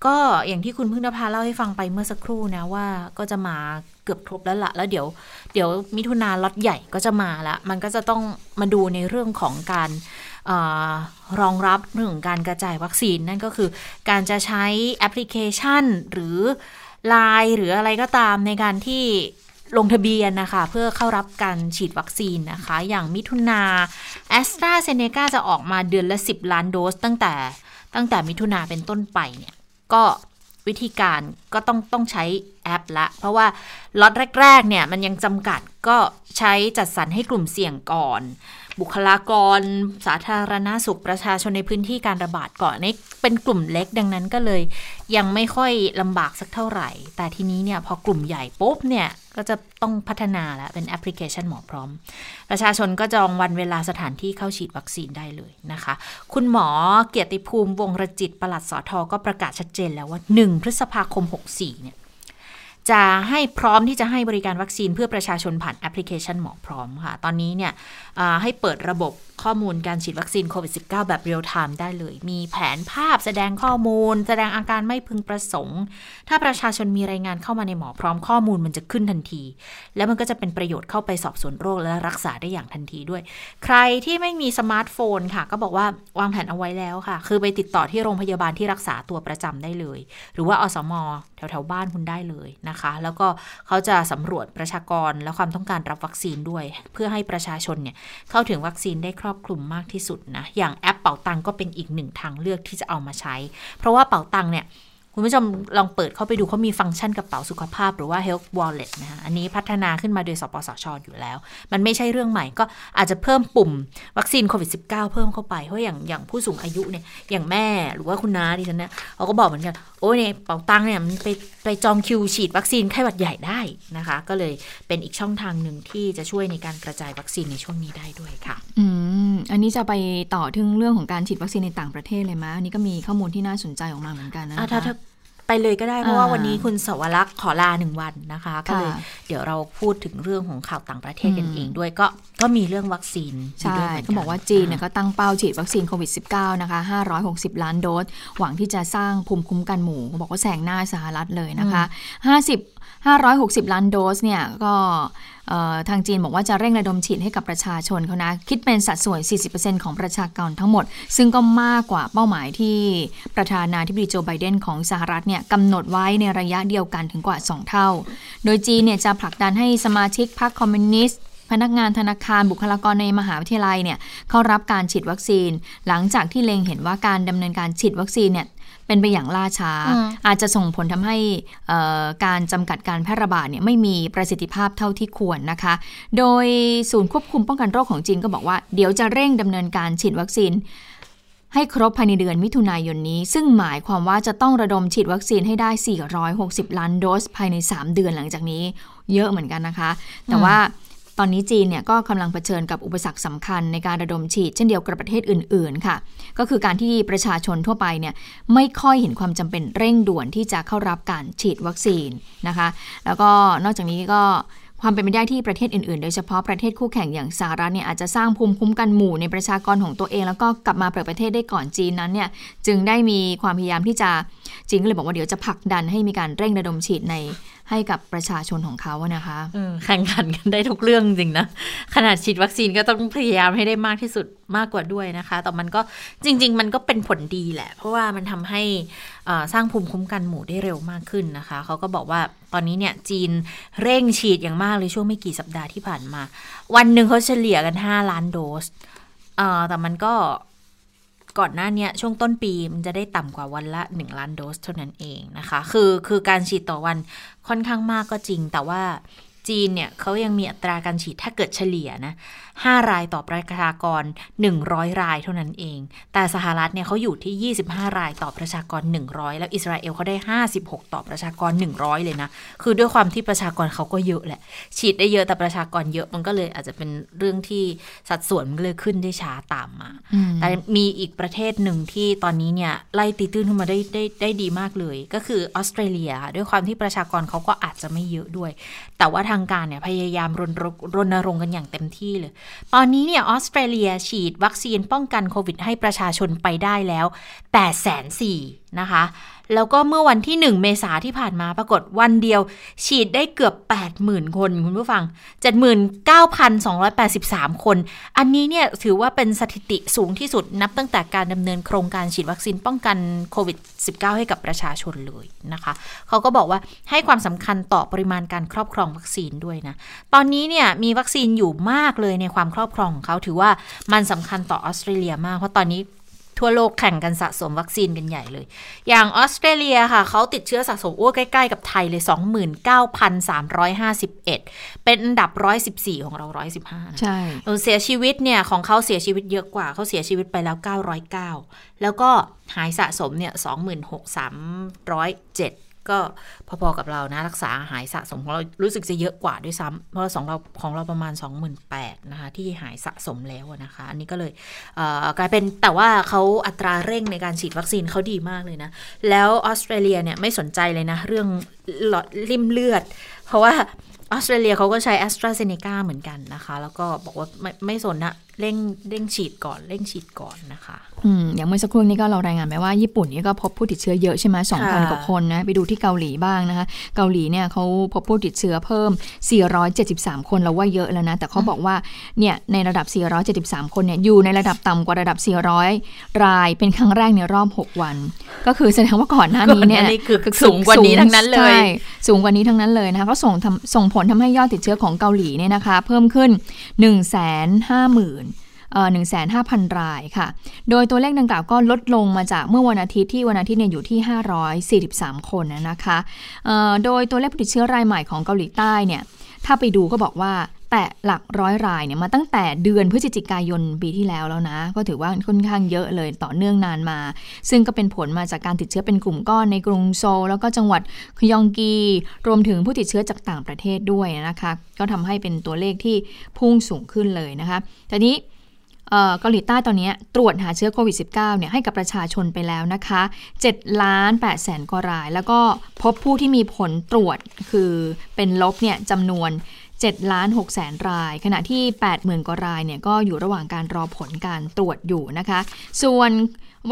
ก็อย่างที่คุณพึ่งนภาเล่าให้ฟังไปเมื่อสักครู่นะว่าก็จะมาเกือบครบแล้วละแล้วเดี๋ยวเดี๋ยวมิถุนาล็อตใหญ่ก็จะมาละมันก็จะต้องมาดูในเรื่องของการรองรับเรื่องของการกระจายวัคซีน นั่นก็คือการจะใช้แอปพลิเคชันหรือ ไลน์หรืออะไรก็ตามในการที่ลงทะเบียนนะคะ เพื่อเข้ารับการฉีดวัคซีนนะคะ อย่างมิถุนาแอสตราเซเนกาจะออกมาเดือนละ 10 ล้านโดส ตั้งแต่ตั้งแต่มิถุนาเป็นต้นไปเนี่ยก็วิธีการก็ต้องต้องใช้แอปละ เพราะว่าล็อตแรก ๆ เนี่ย มันยังจำกัดก็ใช้จัดสรรให้กลุ่มเสี่ยงก่อน บุคลากร สาธารณาสุขประชาชนในพื้นที่การระบาดก่อนนี่เป็นกลุ่มเล็กดังนั้นก็เลย ยังไม่ค่อยลำบากสักเท่าไหร่ แต่ทีนี้เนี่ยพอกลุ่มใหญ่ปุ๊บเนี่ยก็จะต้องพัฒนาแล้วเป็นแอปพลิเคชันหมอพร้อม ประชาชนก็จองวันเวลาสถานที่เข้าฉีดวัคซีนได้เลยนะคะ คุณหมอเกียรติภูมิวงรจิตประหลัดสอทอก็ประกาศชัดเจนแล้วว่า 1 พฤษภาคม 64เนี่ย จะให้พร้อมที่จะให้บริการวัคซีนเพื่อประชาชนผ่านแอปพลิเคชันหมอพร้อมค่ะ ตอนนี้เนี่ยให้เปิดระบบข้อมูลการฉีดวัคซีนโควิด -19 แบบเรียลไทม์ได้เลย มีแผนภาพแสดงข้อมูล แสดงอาการไม่พึงประสงค์ ถ้าประชาชนมีรายงานเข้ามาในหมอพร้อมข้อมูลมันจะขึ้นทันที แล้วมันก็จะเป็นประโยชน์เข้าไปสอบสวนโรคและรักษาได้อย่างทันทีด้วย ใครที่ไม่มีสมาร์ทโฟนค่ะ ก็บอกว่าวางแผนเอาไว้แล้วค่ะ คือไปติดต่อที่โรงพยาบาลที่รักษาตัวประจำได้เลย หรือว่าอสม แถวๆบ้านคุณได้เลยนะคะ แล้วก็เขาจะสำรวจประชากรและความต้องการรับวัคซีนด้วย เพื่อให้ประชาชนเนี่ยเข้าถึงวัคซีนได้ครอบคลุมมากที่สุดนะอย่างแอปเป๋าตังก็เป็นอีกหนึ่งทางเลือกที่จะเอามาใช้ เพราะว่าเป๋าตังเนี่ย คุณผู้ชมลองเปิดเข้าไปดูเขามีฟังก์ชันกระเป๋าสุขภาพหรือว่า health wallet นะคะอันนี้พัฒนาขึ้นมาโดยสปสชออยู่แล้ว มันไม่ใช่เรื่องใหม่ก็อาจจะเพิ่มปุ่มวัคซีนโควิด -19 เพิ่มเข้าไป เพราะอย่างอย่างผู้สูงอายุเนี่ยอย่างแม่หรือว่าคุณน้าดิฉันเนี่ยเขาก็บอกเหมือนกันโอ้ยเนี่ยเป๋าตังเนี่ยมันไปไปจองคิวฉีดวัคซีนไข้หวัดใหญ่ได้นะคะ ก็เลยเป็นอีกช่องทางหนึ่งที่จะช่วยในการกระจายวัคซีนในช่วงนี้ได้ด้วยค่ะ อืมอันนี้จะไปต่อถึงเรื่องของการฉีดวัคซีนในต่างประเทศเลยไหมอันนี้ก็มีข้อมูลที่น่าสนใจออกมาเหมือนกันนะคะ ไปเลยก็ได้เพราะว่าวันนี้คุณสวรักษ์ขอลาหนึ่งวันนะคะก็เลยเดี๋ยวเราพูดถึงเรื่องของข่าวต่างประเทศกันเองด้วยก็ก็มีเรื่องวัคซีนใช่ก็บอกว่าจีนเนี่ยก็ตั้งเป้าฉีดวัคซีนโควิด -19 นะคะ 560 ล้านโดส หวังที่จะสร้างภูมิคุ้มกันหมู่บอกว่าแซงหน้าสหรัฐเลยนะคะ 50 560 ล้านโดสเนี่ยก็ ทางจีนบอกว่าจะเร่งระดมฉีดให้กับประชาชนเขานะ คิดเป็นสัดส่วน 40%ของประชากรทั้งหมด ซึ่งก็มากกว่าเป้าหมายที่ประธานาธิบดีโจไบเดนของสหรัฐเนี่ยกำหนดไว้ในระยะเดียวกันถึงกว่า 2 เท่า โดยจีนเนี่ยจะผลักดันให้สมาชิกพรรคคอมมิวนิสต์ พนักงานธนาคารบุคลากรในมหาวิทยาลัยเนี่ยเข้ารับการฉีดวัคซีน หลังจากที่เล็งเห็นว่าการดำเนินการฉีดวัคซีนเนี่ยเป็นไปอย่างล่าช้า อาจจะส่งผลทำให้การจำกัดการแพร่ระบาดเนี่ยไม่มีประสิทธิภาพเท่าที่ควรนะคะ โดยศูนย์ควบคุมป้องกันโรคของจีนก็บอกว่าเดี๋ยวจะเร่งดำเนินการฉีดวัคซีนให้ครบภายในเดือนมิถุนายนนี้ ซึ่งหมายความว่าจะต้องระดมฉีดวัคซีนให้ได้ 460 ล้านโดสภายใน 3 เดือนหลังจากนี้ เยอะเหมือนกันนะคะ แต่ว่า ตอนนี้จีนเนี่ยก็กำลังเผชิญกับอุปสรรคสำคัญในการระดมฉีด เช่นเดียวกับประเทศอื่น ๆ ค่ะ ก็คือการที่ประชาชนทั่วไปเนี่ยไม่ค่อยเห็นความจำเป็นเร่งด่วนที่จะเข้ารับการฉีดวัคซีนนะคะ แล้วก็นอกจากนี้ก็ความเป็นไปได้ที่ประเทศอื่นๆ โดยเฉพาะประเทศคู่แข่งอย่างสหรัฐเนี่ยอาจจะสร้างภูมิคุ้มกันหมู่ในประชากรของตัวเอง แล้วก็กลับมาเปิดประเทศได้ก่อนจีนนั้นเนี่ยจึงได้มีความพยายามที่จะจีนก็เลยบอกว่าเดี๋ยวจะผลักดันให้มีการเร่งระดมฉีดใน ให้กับประชาชนของเขาอะนะคะแข่งขันกันได้ทุกเรื่องจริงนะ ขนาดฉีดวัคซีนก็ต้องพยายามให้ได้มากที่สุดมากกว่าด้วยนะคะ แต่มันก็จริง ๆ มันก็เป็นผลดีแหละ เพราะว่ามันทำให้สร้างภูมิคุ้มกันหมู่ได้เร็วมากขึ้นนะคะ เขาก็บอกว่าตอนนี้เนี่ยจีนเร่งฉีดอย่างมากเลยช่วงไม่กี่สัปดาห์ที่ผ่านมา วันหนึ่งเขาเฉลี่ยกัน 5 ล้านโดสแต่มันก็ ก่อนหน้านี้ช่วงต้นปีมันจะได้ต่ำกว่าวันละ 1 ล้านโดสเท่านั้นเองนะคะ คือคือการฉีดต่อวันค่อนข้างมากก็จริง แต่ว่าจีนเนี่ยเขายังมีอัตราการฉีดถ้าเกิดเฉลี่ยนะ5 รายต่อประชากร 100 รายเท่านั้นเอง แต่สหรัฐเนี่ยเขาอยู่ที่ 25 รายต่อประชากร 100 แล้วอิสราเอลเขาได้ 56 ต่อประชากร 100 เลยนะ คือด้วยความที่ประชากรเขาก็เยอะแหละ ฉีดได้เยอะแต่ประชากรเยอะมันก็เลยอาจจะเป็นเรื่องที่สัดส่วนมันเลยขึ้นได้ช้าตามมา แต่มีอีกประเทศหนึ่งที่ตอนนี้เนี่ยไล่ตีตื้นขึ้นมาได้ได้ได้ดีมากเลย ก็คือออสเตรเลีย ด้วยความที่ประชากรเขาก็อาจจะไม่เยอะด้วย แต่ว่าทางการเนี่ยพยายามรณรณรงค์กันอย่างเต็มที่เลยตอนนี้เนี่ยออสเตรเลียฉีดวัคซีนป้องกันโควิดให้ประชาชนไปได้แล้ว8 4 0 0 0นะคะแล้วก็เมื่อวันที่ 1 เมษาที่ผ่านมาปรากฏวันเดียว ฉีดได้เกือบ 80,000 คนคุณผู้ฟัง 79,283 คน อันนี้เนี่ยถือว่าเป็นสถิติสูงที่สุดนับตั้งแต่การดำเนินโครงการฉีดวัคซีนป้องกันโควิด -19 ให้กับประชาชนเลยนะคะเขาก็บอกว่าให้ความสำคัญต่อปริมาณการครอบครองวัคซีนด้วยนะ ตอนนี้เนี่ยมีวัคซีนอยู่มากเลยในความครอบครองของเขาถือว่ามันสำคัญต่อออสเตรเลียมากเพราะตอนนี้ ทั่วโลกแข่งกันสะสมวัคซีนกันใหญ่เลย อย่างออสเตรเลียค่ะเขาติดเชื้อสะสมอ้วใกล้ ๆ กับไทยเลย 29,351 เป็นอันดับ 114 ของเรา 115 ใช่เสียชีวิตเนี่ยของเขาเสียชีวิตเยอะกว่าเขาเสียชีวิตไปแล้ว 909 แล้วก็หายสะสมเนี่ย 26,307 ก็พอๆกับเรานะ รักษาหายสะสมของเรารู้สึกจะเยอะกว่าด้วยซ้ำเพราะสองเราของเราประมาณ 28,000นะคะที่หายสะสมแล้วนะคะ อันนี้ก็เลยกลายเป็นแต่ว่าเขาอัตราเร่งในการฉีดวัคซีนเขาดีมากเลยนะ แล้วออสเตรเลียเนี่ยไม่สนใจเลยนะ เรื่องหลอดริมเลือด เพราะว่าออสเตรเลียเขาก็ใช้แอสตราเซเนกาเหมือนกันนะคะ แล้วก็บอกว่าไม่ไม่สนนะเร่งเร่งฉีดก่อนเร่งฉีดก่อนนะคะอืมอย่างเมื่อสักครู่นี้ก็เรารายงานไปว่าญี่ปุ่นนี่ก็พบผู้ติดเชื้อเยอะใช่ไหมสองพันกว่าคนนะไปดูที่เกาหลีบ้างนะคะเกาหลีเนี่ยเขาพบผู้ติดเชื้อเพิ่ม 473 คนเราว่าเยอะแล้วนะแต่เขาบอกว่าเนี่ยในระดับ 473 คนเนี่ยอยู่ในระดับต่ำกว่าระดับ 400 รายเป็นครั้งแรกในรอบ 6 วัน ก็คือแสดงว่าก่อนหน้านี้เนี่ยคือสูงกว่านี้ทั้งนั้นเลยสูงกว่านี้ทั้งนั้นเลยนะคะก็ส่งส่งผลทำให้ยอดติดเชื้อของเกาหลีเนี่ยนะคะ เพิ่มขึ้น 1 5 0 0 0 0 15,000 รายค่ะ โดยตัวเลขดังกล่าวก็ลดลงมาจากเมื่อวันอาทิตย์ที่วันอาทิตย์เนี่ยอยู่ที่ 543 คนนะคะโดยตัวเลขผู้ติดเชื้อรายใหม่ของเกาหลีใต้เนี่ยถ้าไปดูก็บอกว่าแต่หลักร้อยรายเนี่ยมาตั้งแต่เดือนพฤศจิกายนปีที่แล้วแล้วนะ ก็ถือว่าค่อนข้างเยอะเลยต่อเนื่องนานมา ซึ่งก็เป็นผลมาจากการติดเชื้อเป็นกลุ่มก้อนในกรุงโซลแล้วก็จังหวัดคยองกี รวมถึงผู้ติดเชื้อจากต่างประเทศด้วยนะคะ ก็ทำให้เป็นตัวเลขที่พุ่งสูงขึ้นเลยนะคะทีนี้ เกาหลีใต้ตอนนี้ตรวจหาเชื้อโควิด -19 เนี่ยให้กับประชาชนไปแล้วนะคะ7ล้าน8แสนกว่าราย แล้วก็พบผู้ที่มีผลตรวจคือเป็นลบเนี่ยจำนวน7ล้าน6แสนราย ขณะที่ 80,000 กว่ารายเนี่ยก็อยู่ระหว่างการรอผลการตรวจอยู่นะคะ ส่วน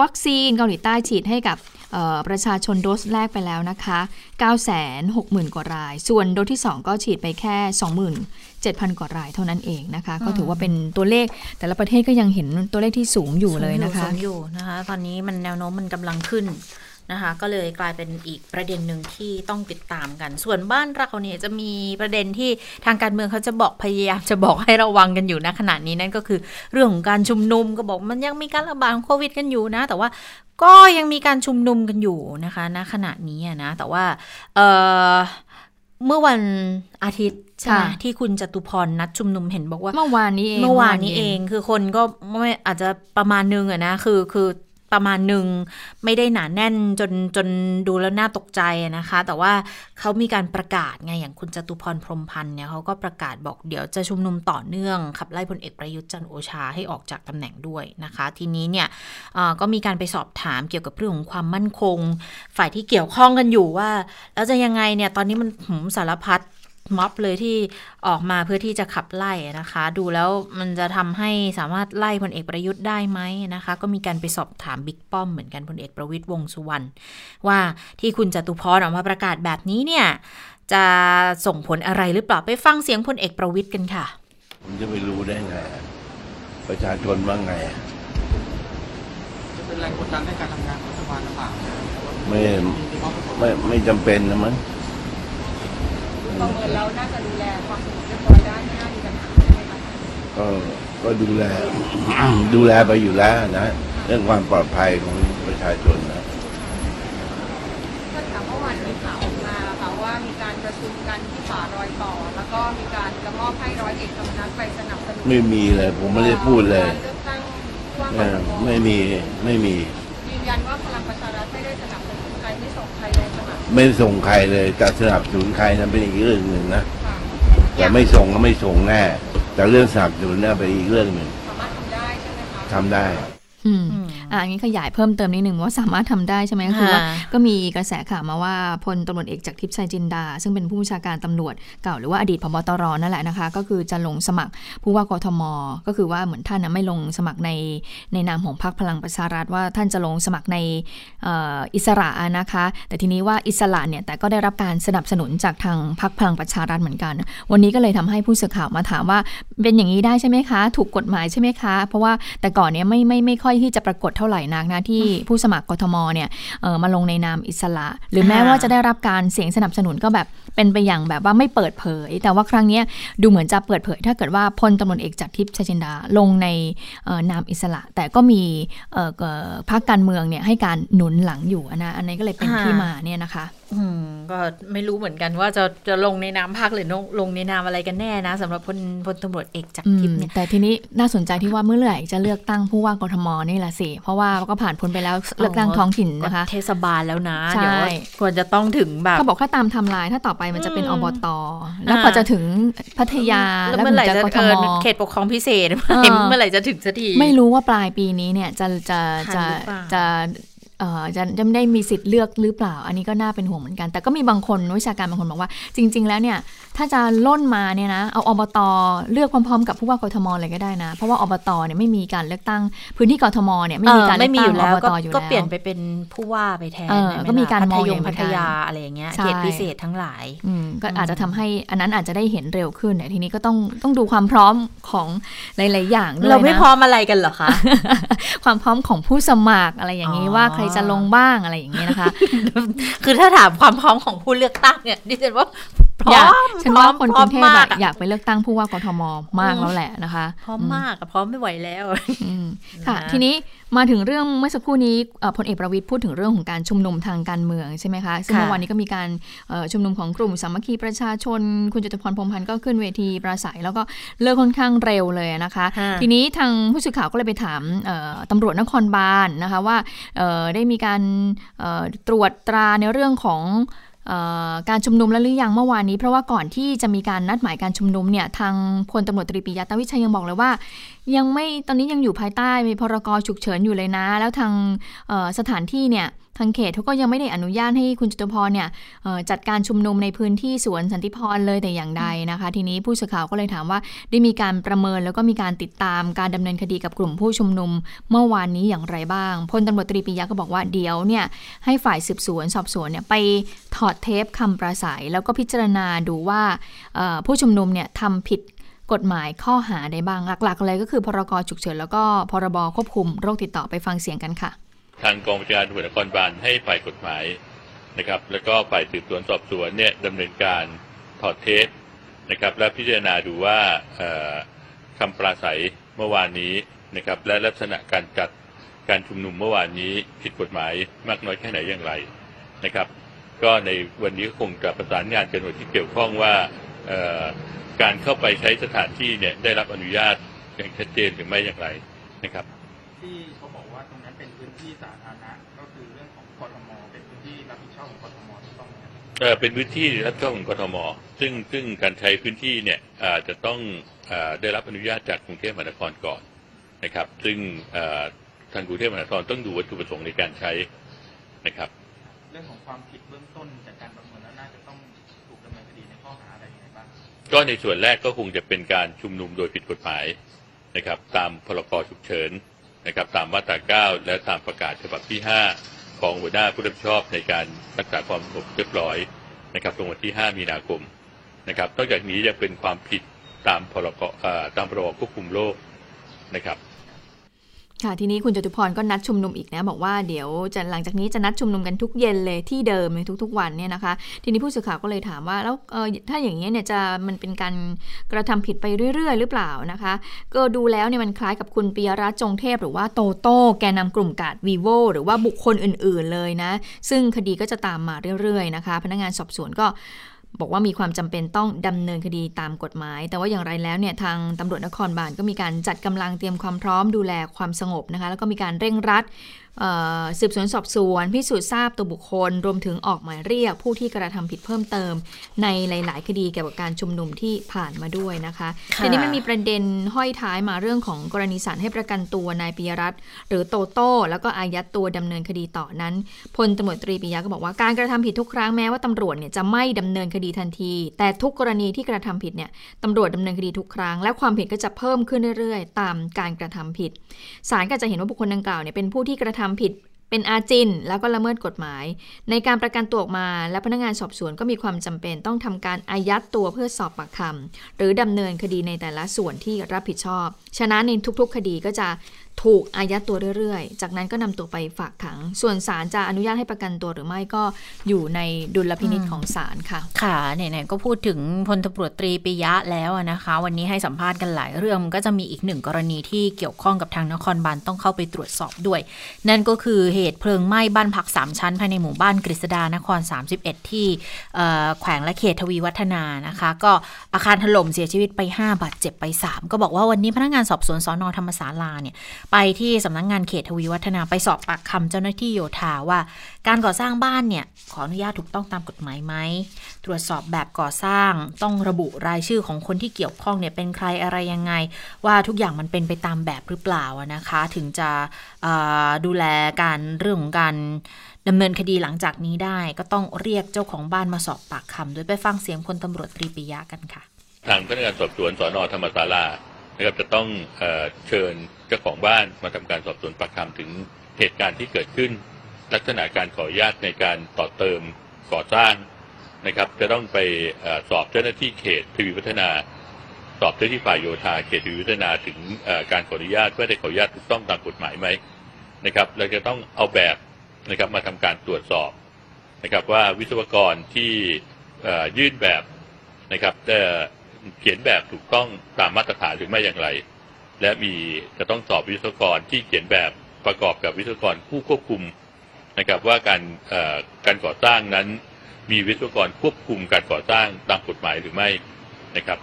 วัคซีนเกาหลีใต้ฉีดให้กับประชาชนโดสแรกไปแล้วนะคะ 960,000 กว่าราย ส่วนโดสที่ 2 ก็ฉีดไปแค่ 27,000 กว่ารายเท่านั้นเองนะคะ ก็ถือว่าเป็นตัวเลขแต่ละประเทศก็ยังเห็นตัวเลขที่สูงอยู่เลยนะคะ สูงอยู่นะคะ ตอนนี้มันแนวโน้มมันกำลังขึ้นนะคะก็เลยกลายเป็นอีกประเด็นหนึ่งที่ต้องติดตามกัน ส่วนบ้านเราเนี่ยจะมีประเด็นที่ทางการเมืองเขาจะบอกพยายามจะบอกให้ระวังกันอยู่นะขณะนี้นั่นก็คือเรื่องของการชุมนุมก็บอกมันยังมีการระบาดของโควิดกันอยู่นะ แต่ว่าก็ยังมีการชุมนุมกันอยู่นะคะณขณะนี้นะแต่ว่าเเมื่อวันอาทิตย์ ใช่ไหมที่คุณจตุพรนัดชุมนุมเห็นบอกว่า เมื่อวานนี้เองเมื่อวานนี้เอง คือคนก็ไม่อาจจะประมาณนึงอะนะคือคือประมาณหนึ่งไม่ได้หนาแน่นจนจนดูแล้วน่าตกใจนะคะ แต่ว่าเขามีการประกาศไงอย่างคุณจตุพรพรมพันธ์เนี่ยเขาก็ประกาศบอกเดี๋ยวจะชุมนุมต่อเนื่องขับไล่พลเอกประยุทธ์จันโอชาให้ออกจากตำแหน่งด้วยนะคะ ทีนี้เนี่ยก็มีการไปสอบถามเกี่ยวกับเรื่องของความมั่นคง ฝ่ายที่เกี่ยวข้องกันอยู่ว่า แล้วจะยังไงเนี่ยตอนนี้มันหืมสารพัด ม็อบเลยที่ออกมาเพื่อที่จะขับไล่นะคะ ดูแล้วมันจะทำให้สามารถไล่พลเอกประยุทธ์ได้ไหมนะคะ ก็มีการไปสอบถามบิ๊กป้อมเหมือนกันพลเอกประวิตยวงสุวรรณว่าที่คุณจตุพรออกมาประกาศแบบนี้เนี่ยจะส่งผลอะไรหรือเปล่าไปฟังเสียงพลเอกประวิตยกันค่ะผมจะไปรู้ได้ไงประชาชนว่าไงจะเป็นแรงกดดันในการทำงานของรัฐบาลหรือเปล่าไม่ไม่ไม่จำเป็นนะมั้ง ประเมินแล้วน่าจะดูแลความสงบเรียบร้อยได้ไม่น่ามีปัญหาใช่ไหมคะก็ก็ดูแล ดูแลไปอยู่แล้วนะ เรื่องความปลอดภัยของประชาชนนะท่านคะเมื่อวานมีข่าวออกมาค่ะว่ามีการประชุมกันที่ป่ารอยต่อ แล้วก็มีการจะมอบให้ร้อยเอกธรรมนัฐไปสนับสนุนไม่มีเลย ผมไม่ได้พูดเลยการเลือกตั้งผู้ว่าเอกอทมไม่มีไม่มียืนยันว่าพลังประชารัฐไม่ ไม่ส่งใครเลยจะสนับสนุนใครนั้นเป็นอีกเรื่องหนึ่งนะค่ะแต่ไม่ส่งก็ไม่ส่งแน่แต่เรื่องสนับสนุนน่ะเป็นอีกเรื่องหนึ่งสามารถทำได้ ใช่ไหมคะทำได้อืมอืมอ่าอันนี้ขยายเพิ่มเติมนิดหนึ่งว่าสามารถทำได้ใช่ไหมก็คือว่าค่ะก็มีกระแสข่าวมาว่าพลตำรวจเอกจากทิพย์ชัยจินดา ซึ่งเป็นผู้บัญชาการตำรวจเก่าหรือว่าอดีตพบตรนั่นแหละนะคะ ก็คือจะลงสมัครผู้ว่ากทม ก็คือว่าเหมือนท่านนะไม่ลงสมัครในในนามของพรรคพลังประชารัฐว่าท่านจะลงสมัครในเอ่ออิสระนะคะ แต่ทีนี้ว่าอิสระเนี่ยแต่ก็ได้รับการสนับสนุนจากทางพรรคพลังประชารัฐเหมือนกัน วันนี้ก็เลยทำให้ผู้สื่อข่าวมาถามว่าเป็นอย่างนี้ได้ใช่ไหมคะ ถูกกฎหมายใช่ไหมคะ เพราะว่าแต่ก่อนเนี่ยไม่ไม่ไม่ค่อยที่จะปรากฏเท่าไหร่นักนะที่ผู้สมัครกทมเนี่ยเออมาลงในนามอิสระ หรือแม้อ่าว่าจะได้รับการเสียงสนับสนุนก็แบบเป็นไปอย่างแบบว่าไม่เปิดเผย แต่ว่าครั้งเนี้ยดูเหมือนจะเปิดเผย ถ้าเกิดว่าพลตำรวจเอกจากทิพย์ชัยจินดาลงในเอ่อนามอิสระ แต่ก็มีเอ่อเอ่อพรรคการเมืองเนี่ยให้การหนุนหลังอยู่นะอันนี้ก็เลยเป็นที่มาเนี่ยนะคะอืม ก็ไม่รู้เหมือนกันว่าจะจะลงในนามพักหรือลงลงในนามอะไรกันแน่นะสำหรับพลพลตำรวจเอกจากอืมทิพย์เนี่ยแต่ทีนี้น่าสนใจที่ว่าเมื่อไหร่จะเลือกตั้งผู้ว่ากทมนี่แหละสิ เพราะว่าก็ผ่านพ้นไปแล้วเลือกตั้งท้องถิ่นนะคะ เทศบาลแล้วนะใช่เดี๋ยวควรจะต้องถึงแบบเขาบอกถ้าตามไทำลายถ้าต่อไปมันจะเป็นอือมบตแล้วพอจะถึงพัทยาแล้วแล้วเมื่อไหร่ถึงจะจะกทเออมเขตปกครองพิเศษเออเมื่อไหร่จะถึงสักทีไม่รู้ว่าปลายปีนี้เนี่ยจะจะทันจะหรือเปล่าจะเอ่อ จะจะไม่ได้มีสิทธิ์เลือกหรือเปล่า อันนี้ก็น่าเป็นห่วงเหมือนกัน แต่ก็มีบางคนวิชาการบางคนบอกว่า จริง ๆ แล้วเนี่ยถ้าจะล่นมาเนี่ยนะเอาอบตเลือกพร้อมๆ กับผู้ว่ากทมเลยก็ได้นะ เพราะว่าอบตเนี่ยไม่มีการเลือกตั้งพื้นที่กทมเนี่ยไม่มีการเออเลืไม่อกมีตั้องยู่แล้วอบก็ตอยู่แล้วก็เปลี่ยนไปเป็นผู้ว่าไปแทนเออใช่ไหก็มีการพัมองทอยย่างงพัทยาเหมือนกันอะไรอย่างเงี้ยใช่เขตพิเศษทั้งหลายอืมก็อืมอาจจะทำให้อันนั้นอาจจะได้เห็นเร็วขึ้นแต่ทีนี้ก็ต้องต้องดูความพร้อมของหลาย ๆ อย่างด้วยเราไม่นะพร้อมอะไรกันเหรอคะความพร้อมของผู้สมัครอะไรอย่างนี้อ๋อว่าใครจะลงบ้างอะไรอย่างนี้นะคะ คือถ้าถามความพร้อมของผู้เลือกตั้งเนี่ยดิฉันว่า พร้อยาอกมฉันว่าคนกรุงเทพพร้อมอะมากอะอยากไปเลือกตั้งผู้ว่ากทมมากแล้วแหละนะคะ พร้อมมากอะพร้อมไม่ไหวแล้วอืมค่ะนะทีนี้มาถึงเรื่องเมื่อสักครู่นี้เอ่อพลเอกประวิตยพูดถึงเรื่องของการชุมนุมทางการเมืองใช่ไหมคะซึ่งค่ะเมื่อวานนี้ก็มีการเอ่อชุมนุมของกลุ่มสามัคคีประชาชน คุณจตุพรพรหมพันธ์ก็ขึ้นเวทีปราศัย แล้วก็เลิกค่อนข้างเร็วเลยนะคะค่ะทีนี้ทางผู้สื่อข่าวก็เลยไปถามเอ่อตำรวจนครบาลนะคะว่าเอ่อได้มีการเอ่อตรวจตราในเรื่องของเออ การชุมนุมแล้วหรือยังเมื่อวานนี้ เพราะว่าก่อนที่จะมีการนัดหมายการชุมนุมเนี่ยทางพลตำรวจตรีปิยะตาวิชัยยังบอกเลยว่า ยังไม่ตอนนี้ยังอยู่ภายใต้มีพรกฉุกเฉินอยู่เลยนะ แล้วทางสถานที่เนี่ย ทางเขตเขาก็ยังไม่ได้อนุญาตให้คุณจตุพรเนี่ยจัดการชุมนุมในพื้นที่สวนสันติพรเลยแต่อย่างใดนะคะ ทีนี้ผู้สื่อข่าวก็เลยถามว่าได้มีการประเมินแล้วก็มีการติดตามการดำเนินคดีกับกลุ่มผู้ชุมนุม เมื่อวานนี้อย่างไรบ้างพลตำรวจตรีปิยะก็บอกว่าเดี๋ยวเนี่ยให้ฝ่ายสืบสวนสอบสวนเนี่ยไปถอดเทปคำปราศัย แล้วก็พิจารณาดูว่าผู้ชุมนุมเนี่ยทำผิดกฎหมายข้อหาใดบ้างหลักๆเลยก็คือพรกฉุกเฉินแล้วก็พรบควบคุมโรคติดต่อไปฟังเสียงกันค่ะ ทางกองบัญชาการตำรวจนครบาลให้ฝ่ายกฎหมายนะครับ แล้วก็ฝ่ายสืบสวนสอบสวนเนี่ยดำเนินการถอดเทปนะครับ และพิจารณาดูว่าคำปราศัยเมื่อวานนี้นะครับ และลักษณะการจัดการชุมนุมเมื่อวานนี้ผิดกฎหมายมากน้อยแค่ไหนอย่างไรนะครับ ก็ในวันนี้คงจะประสานงานกันหน่วยที่เกี่ยวข้องว่าการเข้าไปใช้สถานที่เนี่ยได้รับอนุญาตอย่างชัดเจนหรือไม่อย่างไรนะครับ ที่เขาบอกว่าตรงนั้นเป็นพื้นที่สา เอ่อเป็นพื้นที่รับผิดชอบของกทม ซึ่งซึ่งการใช้พื้นที่เนี่ยอาจจะต้องเออได้รับอนุญาตจากกรุงเทพมหานครก่อนนะครับ ซึ่งเอ่อทางกรุงเทพมหานครต้องดูวัตถุประสงค์ในการใช้นะครับ เรื่องของความผิดเบื้องต้นจากการประเมินแล้วน่าจะต้องถูกดำเนินคดีในข้อหาอะไรยังไงบ้าง ก็ในส่วนแรกก็คงจะเป็นการชุมนุมโดยผิดกฎหมายนะครับ ตามพรกฉุกเฉินนะครับ ตามมาตรา 9 และตามประกาศฉบับที่ 5 ของหัวหน้าผู้รับผิดชอบในการรักษาความสงบเรียบร้อยนะครับลงวันที่ 5 มีนาคมนะครับนอกจากนี้ยังเป็นความผิดตามพรบตามพรบควบคุมโรคนะครับ ค่ะทีนี้คุณจตุพรก็นัดชุมนุมอีกนะบอกว่าเดี๋ยวจะหลังจากนี้จะนัดชุมนุมกันทุกเย็นเลยที่เดิมในทุก ๆ วันเนี่ยนะคะ ทีนี้ผู้สื่อข่าวก็เลยถามว่าแล้วถ้าอย่างนี้เนี่ยจะมันเป็นการกระทำผิดไปเรื่อย ๆ หรือเปล่านะคะ ก็ดูแล้วเนี่ยมันคล้ายกับคุณปิยรัตจงเทพ หรือว่าโตโต้แกนนำกลุ่มกาดวีโวหรือว่าบุคคลอื่น ๆเลยนะ ซึ่งคดีก็จะตามมาเรื่อยๆนะคะ พนักงานสอบสวนก็ บอกว่ามีความจำเป็นต้องดำเนินคดีตามกฎหมาย แต่ว่าอย่างไรแล้วเนี่ยทางตำรวจนครบาลก็มีการจัดกำลังเตรียมความพร้อมดูแลความสงบนะคะแล้วก็มีการเร่งรัด สืบสวนสอบสวน พิสูจน์ทราบตัวบุคคล รวมถึงออกหมายเรียก ผู้ที่กระทำผิดเพิ่มเติม ในหลาย ๆ คดีเกี่ยวกับการชุมนุมที่ผ่านมาด้วยนะคะค่ะทีนี้มันมีประเด็นห้อยท้ายมาเรื่องของกรณีศาลให้ประกันตัวนายปิยรัตน์หรือโตโต้แล้วก็อายัดตัวดำเนินคดีต่อนั้นพลตำรวจตรีปิยะก็บอกว่าการกระทำผิดทุกครั้งแม้ว่าตำรวจเนี่ยจะไม่ดำเนินคดีทันที แต่ทุกกรณีที่กระทำผิดเนี่ยตำรวจดำเนินคดีทุกครั้ง และความผิดก็จะเพิ่มขึ้นเรื่อย ๆ ตามการกระทำผิดศาลก็จะเห็นว่าบุคคลดังกล่าวเนี่ยเป็นผู้ที่กระททำผิดเป็นอาจินแล้วก็ละเมิดกฎหมาย ในการประกันตัวออกมา และพนักงานสอบสวนก็มีความจำเป็นต้องทำการอายัดตัวเพื่อสอบปากคำหรือดำเนินคดีในแต่ละส่วนที่รับผิดชอบ ฉะนั้นในทุกๆ คดีก็จะถูกอายัดตัวเรื่อยๆ จากนั้นก็นำตัวไปฝากขัง ส่วนศาลจะอนุญาตให้ประกันตัวหรือไม่ก็อยู่ในดุลพินิจของศาลค่ะ ค่ะไหนๆก็พูดถึงพลตำรวจตรีปิยะแล้วนะคะ วันนี้ให้สัมภาษณ์กันหลายเรื่องก็จะมีอีกหนึ่งกรณีที่เกี่ยวข้องกับทางนครบาลต้องเข้าไปตรวจสอบด้วย นั่นก็คือเหตุเพลิงไหม้บ้านพัก 3 ชั้น ภายในหมู่บ้านกฤษดานคร 31 ที่เอ่แขวงและเขตทวีวัฒนานะคะ ก็อาคารถล่มเสียชีวิตไป 5 บาดเจ็บไป 3 ก็บอกว่าวันนี้พนักงานสอบสวนสอนอธรรมศาลาเนี่ยไปที่สำนักงานเขตทวีวัฒนาไปสอบปากคำเจ้าหน้าที่โยธาว่า การก่อสร้างบ้านเนี่ยขออนุญาตถูกต้องตามกฎหมายไหมตรวจสอบแบบก่อสร้างต้องระบุรายชื่อของคนที่เกี่ยวข้องเนี่ยเป็นใครอะไรยังไง ว่าทุกอย่างมันเป็นไปตามแบบหรือเปล่านะคะ ถึงจะดูแลการเรื่องของการดำเนินคดีหลังจากนี้ได้ ก็ต้องเรียกเจ้าของบ้านมาสอบปากคำโดยไปฟังเสียงพลตำรวจตรีปิยะกันค่ะทางพนักงานสอบสวนสอนอธรรมศาลา นะครับจะต้องเอเชิญเจ้าของบ้านมาทำการสอบสวนปากคำถึงเหตุการณ์ที่เกิดขึ้น ลักษณะการขออนุญาตในการต่อเติมก่อสร้างนะครับ จะต้องไปอสอบเจ้าหน้าที่เขตทวีวัฒนา สอบเจ้าหน้าที่ฝ่ายโยธาเขตทวีวัฒนาถึงการขออนุญาตว่าได้ขออนุญาตถูกต้องตามกฎหมายไหมนะครับเราจะต้องเอาแบบนะครับมาทำการตรวจสอบนะครับว่าวิศวกรที่ยื่นแบบนะครับ เขียนแบบถูกต้องตามมาตรฐานหรือไม่อย่างไร และมีจะต้องสอบวิศวกรที่เขียนแบบประกอบกับวิศวกรผู้ควบคุมนะครับว่าการเอ่อการก่อสร้างนั้น มีวิศวกรควบคุมการก่อสร้างตามกฎหมายหรือไม่นะครับ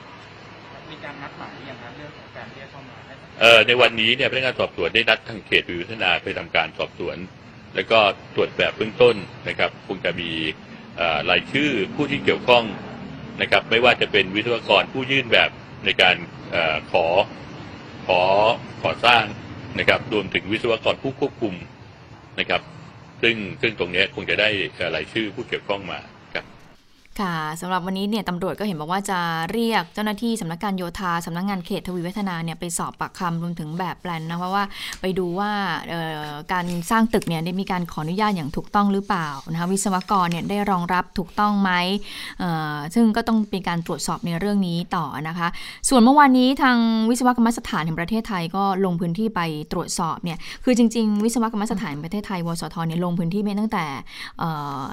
มีการนัดหมายหรือยังครับเรื่องของการเรียกเข้ามาให้เอ่อในวันนี้เนี่ยพนักงานสอบสวนได้นัดทางเขตวิวัฒนาไปทำการสอบสวน แล้วก็ตรวจแบบเบื้องต้นนะครับคงจะมีเอ่อรายชื่อผู้ที่เกี่ยวข้อง นะครับ ไม่ว่าจะเป็นวิศวกรผู้ยื่นแบบในการอขอขอขอสร้างนะครับ รวมถึงวิศวกรผู้ควบคุมนะครับ ซึ่งซึ่งตรงนี้คงจะได้รายชื่อผู้เกี่ยวข้องมา ค่ะสำหรับวันนี้เนี่ยตำรวจก็เห็นบอกว่าจะเรียกเจ้าหน้าที่สำนักการโยธาสำนักงานเขตทวีวัฒนาเนี่ยไปสอบปากคำรวมถึงแบบแปลนนะเพราะว่าไปดูว่าการสร้างตึกเนี่ยได้มีการขออนุญาตอย่างถูกต้องหรือเปล่านะคะวิศวกรเนี่ยได้รองรับถูกต้องไหมซึ่งก็ต้องเป็นการตรวจสอบในเรื่องนี้ต่อนะคะ ส่วนเมื่อวานนี้ทางวิศวกรรมสถานแห่งประเทศไทยก็ลงพื้นที่ไปตรวจสอบเนี่ยคือจริง ๆ วิศวกรรมสถานแห่งประเทศไทยวสทเนี่ยลงพื้นที่ไปตั้งแต่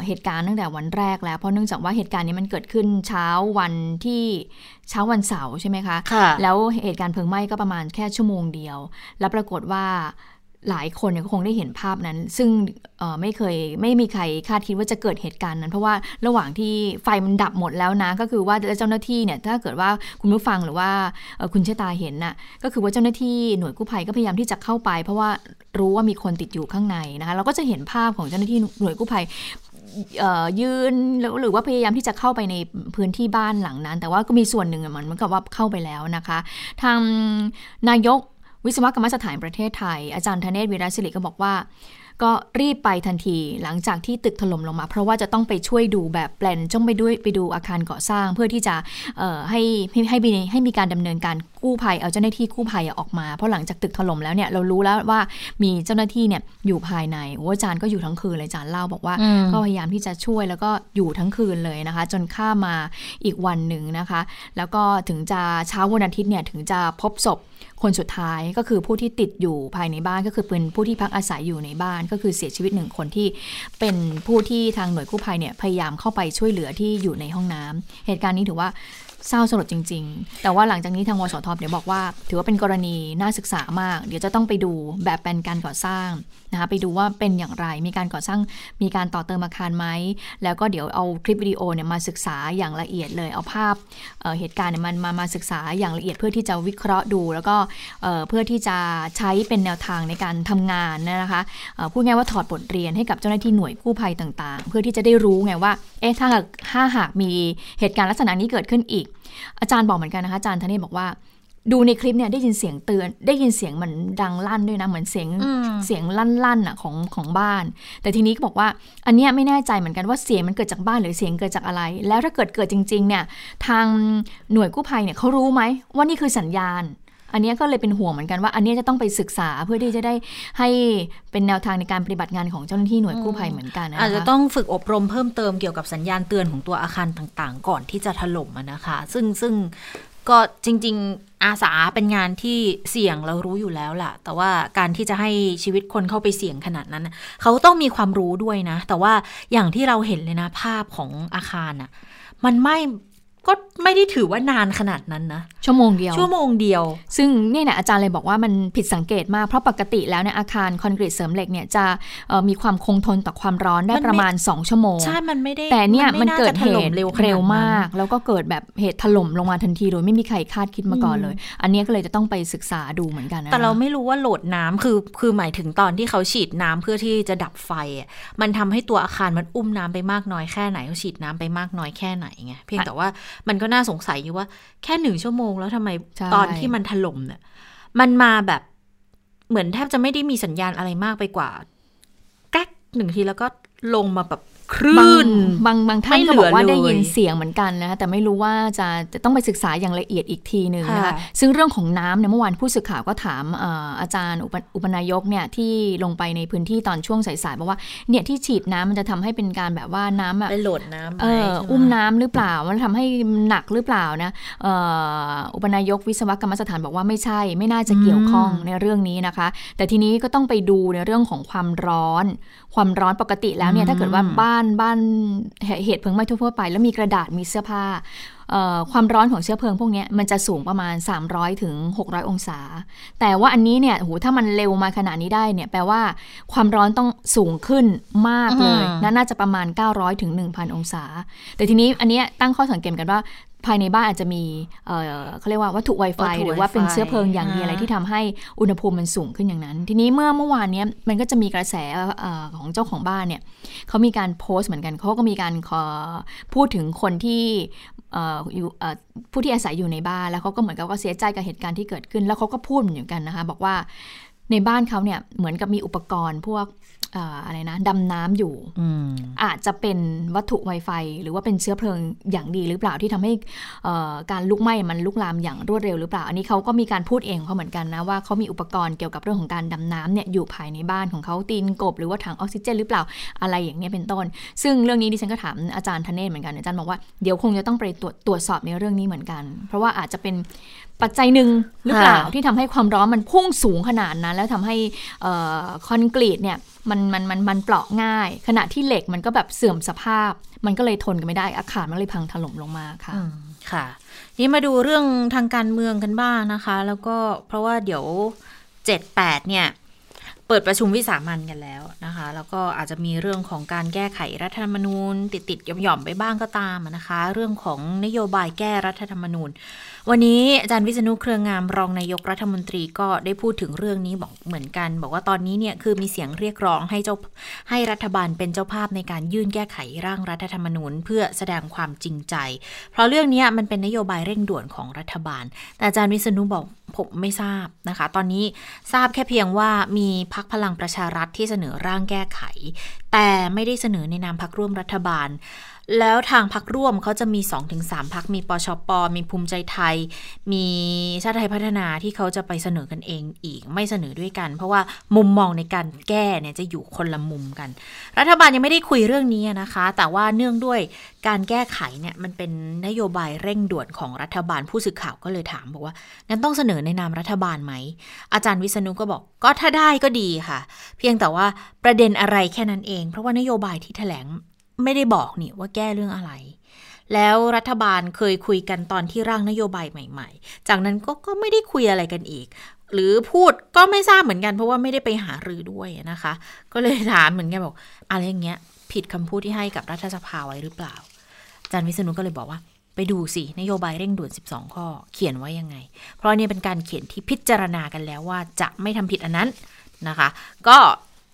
เหตุการณ์ตั้งแต่วันแรกแล้วเพราะเนื่องจากว่าเหตุการณ์นี้มันเกิดขึ้นเช้าวันที่เช้าวันเสาร์ใช่ไหมคะค่ะแล้วเหตุการณ์เพลิงไหม้ก็ประมาณแค่ชั่วโมงเดียว แล้วปรากฏว่าหลายคนเนี่ยก็คงได้เห็นภาพนั้น ซึ่งเอ่อไม่เคยไม่มีใครคาดคิดว่าจะเกิดเหตุการณ์นั้น เพราะว่าระหว่างที่ไฟมันดับหมดแล้วนะ ก็คือว่าเจ้าหน้าที่เนี่ยถ้าเกิดว่าคุณผู้ฟังหรือว่าเอ่อคุณเชษตาเห็นน่ะก็คือว่าเจ้าหน้าที่หน่วยกู้ภัยก็พยายามที่จะเข้าไป เพราะว่ารู้ว่ามีคนติดอยู่ข้างในนะคะเราก็จะเห็นภาพของเจ้าหน้าที่หน่วยกู้ภัยเอ่อ ยืนหรือว่าพยายามที่จะเข้าไปในพื้นที่บ้านหลังนั้น แต่ว่าก็มีส่วนหนึ่งมันเหมือนกับว่าเข้าไปแล้วนะคะ ทางนายกวิศวกรรมสถานประเทศไทย อาจารย์ธเนศวีระศิริก็บอกว่า ก็รีบไปทันทีหลังจากที่ตึกถล่มลงมา เพราะว่าจะต้องไปช่วยดูแบบแปลนจ้องไปด้วยไปดูอาคารก่อสร้าง เพื่อที่จะให้ให้ให้มีให้มีการดำเนินการกู้ภัยเอาเจ้าหน้าที่กู้ภัยออกมา เพราะหลังจากตึกถล่มแล้วเนี่ยเรารู้แล้วว่ามีเจ้าหน้าที่เนี่ยอยู่ภายในโอ้อาจารย์ก็อยู่ทั้งคืนเลยอาจารย์เล่าบอกว่าก็พยายามที่จะช่วยแล้วก็อยู่ทั้งคืนเลยนะคะ จนข้ามาอีกวันหนึ่งนะคะ แล้วก็ถึงจะเช้าวันอาทิตย์เนี่ยถึงจะพบศพ คนสุดท้ายก็คือผู้ที่ติดอยู่ภายในบ้านก็คือเป็นผู้ที่พักอาศัยอยู่ในบ้าน ก็คือเสียชีวิตหนึ่งคนที่เป็นผู้ที่ทางหน่วยกู้ภัยเนี่ยพยายามเข้าไปช่วยเหลือที่อยู่ในห้องน้ำเหตุการณ์นี้ถือว่า เศร้าสลดจริง ๆ แต่ว่าหลังจากนี้ทางวสทเดี๋ยวบอกว่า ถือว่าเป็นกรณีน่าศึกษามาก เดี๋ยวจะต้องไปดูแบบแปลนการก่อสร้างนะคะไปดูว่าเป็นอย่างไร มีการก่อสร้าง มีการต่อเติมอาคารไหม แล้วก็เดี๋ยวเอาคลิปวิดีโอเนี่ยมาศึกษาอย่างละเอียดเลย เอาภาพเเหตุการณ์เนี่ยมันมามาศึกษาอย่างละเอียดเพื่อที่จะวิเคราะห์ดู แล้วก็เพื่อที่จะใช้เป็นแนวทางในการทำงานนะคะพูดง่ายว่าถอดบทเรียนให้กับเจ้าหน้าที่หน่วยกู้ภัยต่าง ๆ เพื่อที่จะได้รู้ไงว่า เอ๊ะถ้าหากถ้าหากมีเหตุการณ์ลักษณะนี้เกิดขึ้นอีก อาจารย์บอกเหมือนกันนะคะอาจารย์ธเนศบอกว่า ดูในคลิปเนี่ยได้ยินเสียงเตือน ได้ยินเสียงเหมือนดังลั่นด้วยนะเหมือนเสียงเสียงลั่นลั่นอะของของบ้าน แต่ทีนี้ก็บอกว่า อันเนี้ยไม่แน่ใจเหมือนกันว่าเสียงมันเกิดจากบ้านหรือเสียงเกิดจากอะไร แล้วถ้าเกิดเกิดจริง ๆ เนี่ย ทางหน่วยกู้ภัยเนี่ยเขารู้ไหมว่านี่คือสัญญาณ อันนี้ก็เลยเป็นห่วงเหมือนกันว่า อันนี้จะต้องไปศึกษาเพื่อที่จะได้ให้เป็นแนวทางในการปฏิบัติงานของเจ้าหน้าที่หน่วยกู้ภัยเหมือนกันนะคะอาจจะต้องฝึกอบรมเพิ่มเติมเกี่ยวกับสัญญาณเตือนของตัวอาคารต่างๆ ก่อนที่จะถล่มนะคะ ซึ่งซึ่งก็จริง ๆ อาสาเป็นงานที่เสี่ยงเรารู้อยู่แล้วล่ะ แต่ว่าการที่จะให้ชีวิตคนเข้าไปเสี่ยงขนาดนั้น เขาต้องมีความรู้ด้วยนะ แต่ว่าอย่างที่เราเห็นเลยนะภาพของอาคารน่ะ มันไม่ ก็ไม่ได้ถือว่านานขนาดนั้นนะ ชั่วโมงเดียว ชั่วโมงเดียว ซึ่งเนี่ยนะอาจารย์เลยบอกว่ามันผิดสังเกตมาก เพราะปกติแล้วเนี่ยอาคารคอนกรีตเสริมเหล็กเนี่ยจะมีความคงทนต่อความร้อนได้ประมาณ 2 ชั่วโมง ใช่ มันไม่ได้ แต่เนี่ยมันเกิดเหตุเร็วมาก แล้วก็เกิดแบบเหตุถล่มลงมาทันที โดยไม่มีใครคาดคิดมาก่อนเลย อันนี้ก็เลยจะต้องไปศึกษาดูเหมือนกันนะแต่เราไม่รู้ว่าโหลดน้ำคือคือหมายถึงตอนที่เขาฉีดน้ำเพื่อที่จะดับไฟ มันทำให้ตัวอาคารมันอุ้มน้ำไปมากน้อยแค่ไหนเขาฉีดน้ำไปมากน้อยแค่ไหนไงเพียงแต่ว่ามันก็น่าสงสัยอยู่ว่าแค่หนึ่งชั่วโมงแล้วทำไมตอนที่มันถล่มเนี่ย มันมาแบบเหมือนแทบจะไม่ได้มีสัญญาณอะไรมากไปกว่าแก๊กหนึ่งทีแล้วก็ลงมาแบบ คลื่นบางบางท่านก็บอกว่าได้ยินเสียงเหมือนกันนะคะแต่ไม่รู้ว่าจะจะต้องไปศึกษาอย่างละเอียดอีกทีหนึ่งนะคะซึ่งเรื่องของน้ำเนี่ยเมื่อวานผู้สื่อข่าวก็ถามอาจารย์อุปนายกเนี่ยที่ลงไปในพื้นที่ตอนช่วงสายๆบอกว่าเนี่ยที่ฉีดน้ำมันจะทำให้เป็นการแบบว่าน้ำแบบไปโหลดน้ำเอออุ้มน้ำหรือเปล่ามันทำให้หนักหรือเปล่านะอุปนายกวิศวกรรมสถานบอกว่าไม่ใช่ ไม่น่าจะเกี่ยวข้องในเรื่องนี้นะคะ แต่ทีนี้ก็ต้องไปดูในเรื่องของความร้อน ความร้อนปกติแล้วเนี่ยถ้าเกิดว่าบ้านบ้านเหตุเพลิงไหม้ทั่วไป แล้วมีกระดาษมีเสื้อผ้าความร้อนของเชื้อเพลิงพวกนี้มันจะสูงประมาณ 300ถึง600 องศา แต่ว่าอันนี้เนี่ยโหถ้ามันเร็วมาขนาดนี้ได้เนี่ยแปลว่าความร้อนต้องสูงขึ้นมากเลยนน่าจะประมาณ 900ถึง1,000 องศา แต่ทีนี้อันนี้ตั้งข้อสังเกตกันว่า ภายในบ้านอาจจะมีเขาเรียกว่าวัตถุ Wi-Fi หรือว่าเป็นเชื้อเพลิงอย่างดีอะไรที่ทำให้อุณหภูมิมันสูงขึ้นอย่างนั้น ทีนี้เมื่อเมื่อวานนี้มันก็จะมีกระแสของเจ้าของบ้านเนี่ยเขามีการโพสต์เหมือนกันเขาก็มีการพูดถึงคนที่อยู่ผู้ที่อาศัยอยู่ในบ้านแล้วเขาก็เหมือนกับก็เสียใจกับเหตุการณ์ที่เกิดขึ้น แล้วเขาก็พูดเหมือนกันนะคะบอกว่าในบ้านเขาเนี่ยเหมือนกับมีอุปกรณ์พวก อะไรนะดำน้ำอยู่อาจจะเป็นวัตถุไวไฟ หรือว่าเป็นเชื้อเพลิงอย่างดีหรือเปล่าที่ทำให้การลุกไหม้มันลุกลามอย่างรวดเร็วหรือเปล่า อันนี้เขาก็มีการพูดเองเขาเหมือนกันนะว่าเขามีอุปกรณ์เกี่ยวกับเรื่องของการดำน้ำเนี่ยอยู่ภายในบ้านของเขาตีนกบ หรือว่าถังออกซิเจนหรือเปล่าอะไรอย่างนี้เป็นต้น ซึ่งเรื่องนี้ดิฉันก็ถามอาจารย์ธเนศเหมือนกันอาจารย์บอกว่าเดี๋ยวคงจะต้องไปตรวจตรวจสอบในเรื่องนี้เหมือนกัน เพราะว่าอาจจะเป็นปัจจัยหนึ่งหรือเปล่าที่ทำให้ความร้อนมันพุ่งสูงขนาดนั้น แล้วทำให้คอนกรีตเนี่ยมันมันมันมันเปราะง่าย ขณะที่เหล็กมันก็แบบเสื่อมสภาพ มันก็เลยทนกันไม่ได้อาคารมันเลยพังถล่มลงมาค่ะค่ะ นี่มาดูเรื่องทางการเมืองกันบ้างนะคะ แล้วก็เพราะว่าเดี๋ยวเจ็ดแปดเนี่ย เปิดประชุมวิสามันกันแล้วนะคะ แล้วก็อาจจะมีเรื่องของการแก้ไขรัฐธรรมนูญ ติดติดหย่อมๆไปบ้างก็ตามนะคะ เรื่องของนโยบายแก้รัฐธรรมนูญ วันนี้อาจารย์วิษณุเครืองามรองนายกรัฐมนตรีก็ได้พูดถึงเรื่องนี้บอกเหมือนกัน บอกว่าตอนนี้เนี่ยคือมีเสียงเรียกร้องให้เจ้าให้รัฐบาลเป็นเจ้าภาพในการยื่นแก้ไขร่างรัฐธรรมนูญ เพื่อแสดงความจริงใจ เพราะเรื่องนี้มันเป็นนโยบายเร่งด่วนของรัฐบาล แต่อาจารย์วิษณุบอก ผมไม่ทราบนะคะ ตอนนี้ทราบแค่เพียงว่ามีพักพลังประชารัฐที่เสนอร่างแก้ไข แต่ไม่ได้เสนอในนามพักร่วมรัฐบาล แล้วทางพักร่วมเขาจะมี 2-3พักมีปชป มีภูมิใจไทย มีชาติไทยพัฒนาที่เขาจะไปเสนอกันเองอีกไม่เสนอด้วยกัน เพราะว่ามุมมองในการแก้เนี่ยจะอยู่คนละมุมกัน รัฐบาลยังไม่ได้คุยเรื่องนี้นะคะ แต่ว่าเนื่องด้วยการแก้ไขเนี่ยมันเป็นนโยบายเร่งด่วนของรัฐบาลผู้สื่อข่าวก็เลยถามบอกว่างั้นต้องเสนอในนามรัฐบาลไหม อาจารย์วิษณุก็บอกก็ถ้าได้ก็ดีค่ะ เพียงแต่ว่าประเด็นอะไรแค่นั้นเอง เพราะว่านโยบายที่แถลง ไม่ได้บอกนี่ว่าแก้เรื่องอะไร แล้วรัฐบาลเคยคุยกันตอนที่ร่างนโยบายใหม่ ๆ จากนั้นก็ก็ไม่ได้คุยอะไรกันอีก หรือพูดก็ไม่ทราบเหมือนกันเพราะว่าไม่ได้ไปหารือด้วยนะคะ ก็เลยถามเหมือนกันบอกอะไรอย่างเงี้ย ผิดคำพูดที่ให้กับรัฐสภาไว้หรือเปล่าอาจารย์วิษณุก็เลยบอกว่าไปดูสิ นโยบายเร่งด่วน 12 ข้อ เขียนไว้ยังไง เพราะนี่เป็นการเขียนที่พิจารณากันแล้วว่าจะไม่ทำผิดอันนั้นนะคะ ก็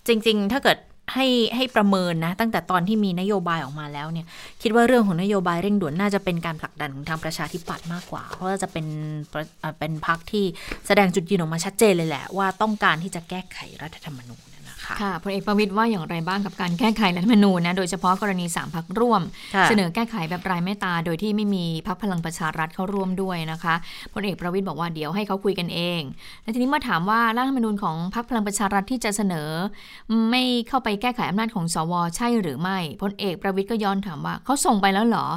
จริงๆ ถ้าเกิด ให้ให้ประเมินนะ ตั้งแต่ตอนที่มีนโยบายออกมาแล้วเนี่ย คิดว่าเรื่องของนโยบายเร่งด่วนน่าจะเป็นการผลักดันของทางประชาธิปัตย์มากกว่า เพราะว่าจะเป็นเป็นพรรคที่แสดงจุดยืนออกมาชัดเจนเลยแหละ ว่าต้องการที่จะแก้ไขรัฐธรรมนูญ คะค่ะพลเอกประวิตยว่าอย่างไรบ้างกับการแก้ไขรัฐธรรมนูญนะ โดยเฉพาะกรณีสามพักร่วม เสนอแก้ไขแบบรายไม่ตา โดยที่ไม่มีพักพลังประชารัฐเข้าร่วมด้วยนะคะพลเอกประวิตยบอกว่าเดี๋ยวให้เขาคุยกันเอง และทีนี้เมื่อถามว่ารัฐธรรมนูญของพักพลังประชารัฐที่จะเสนอ ไม่เข้าไปแก้ไขอำนาจของสวใช่หรือไม่พลเอกประวิตยก็ย้อนถามว่าเขาส่งไปแล้วเหรอ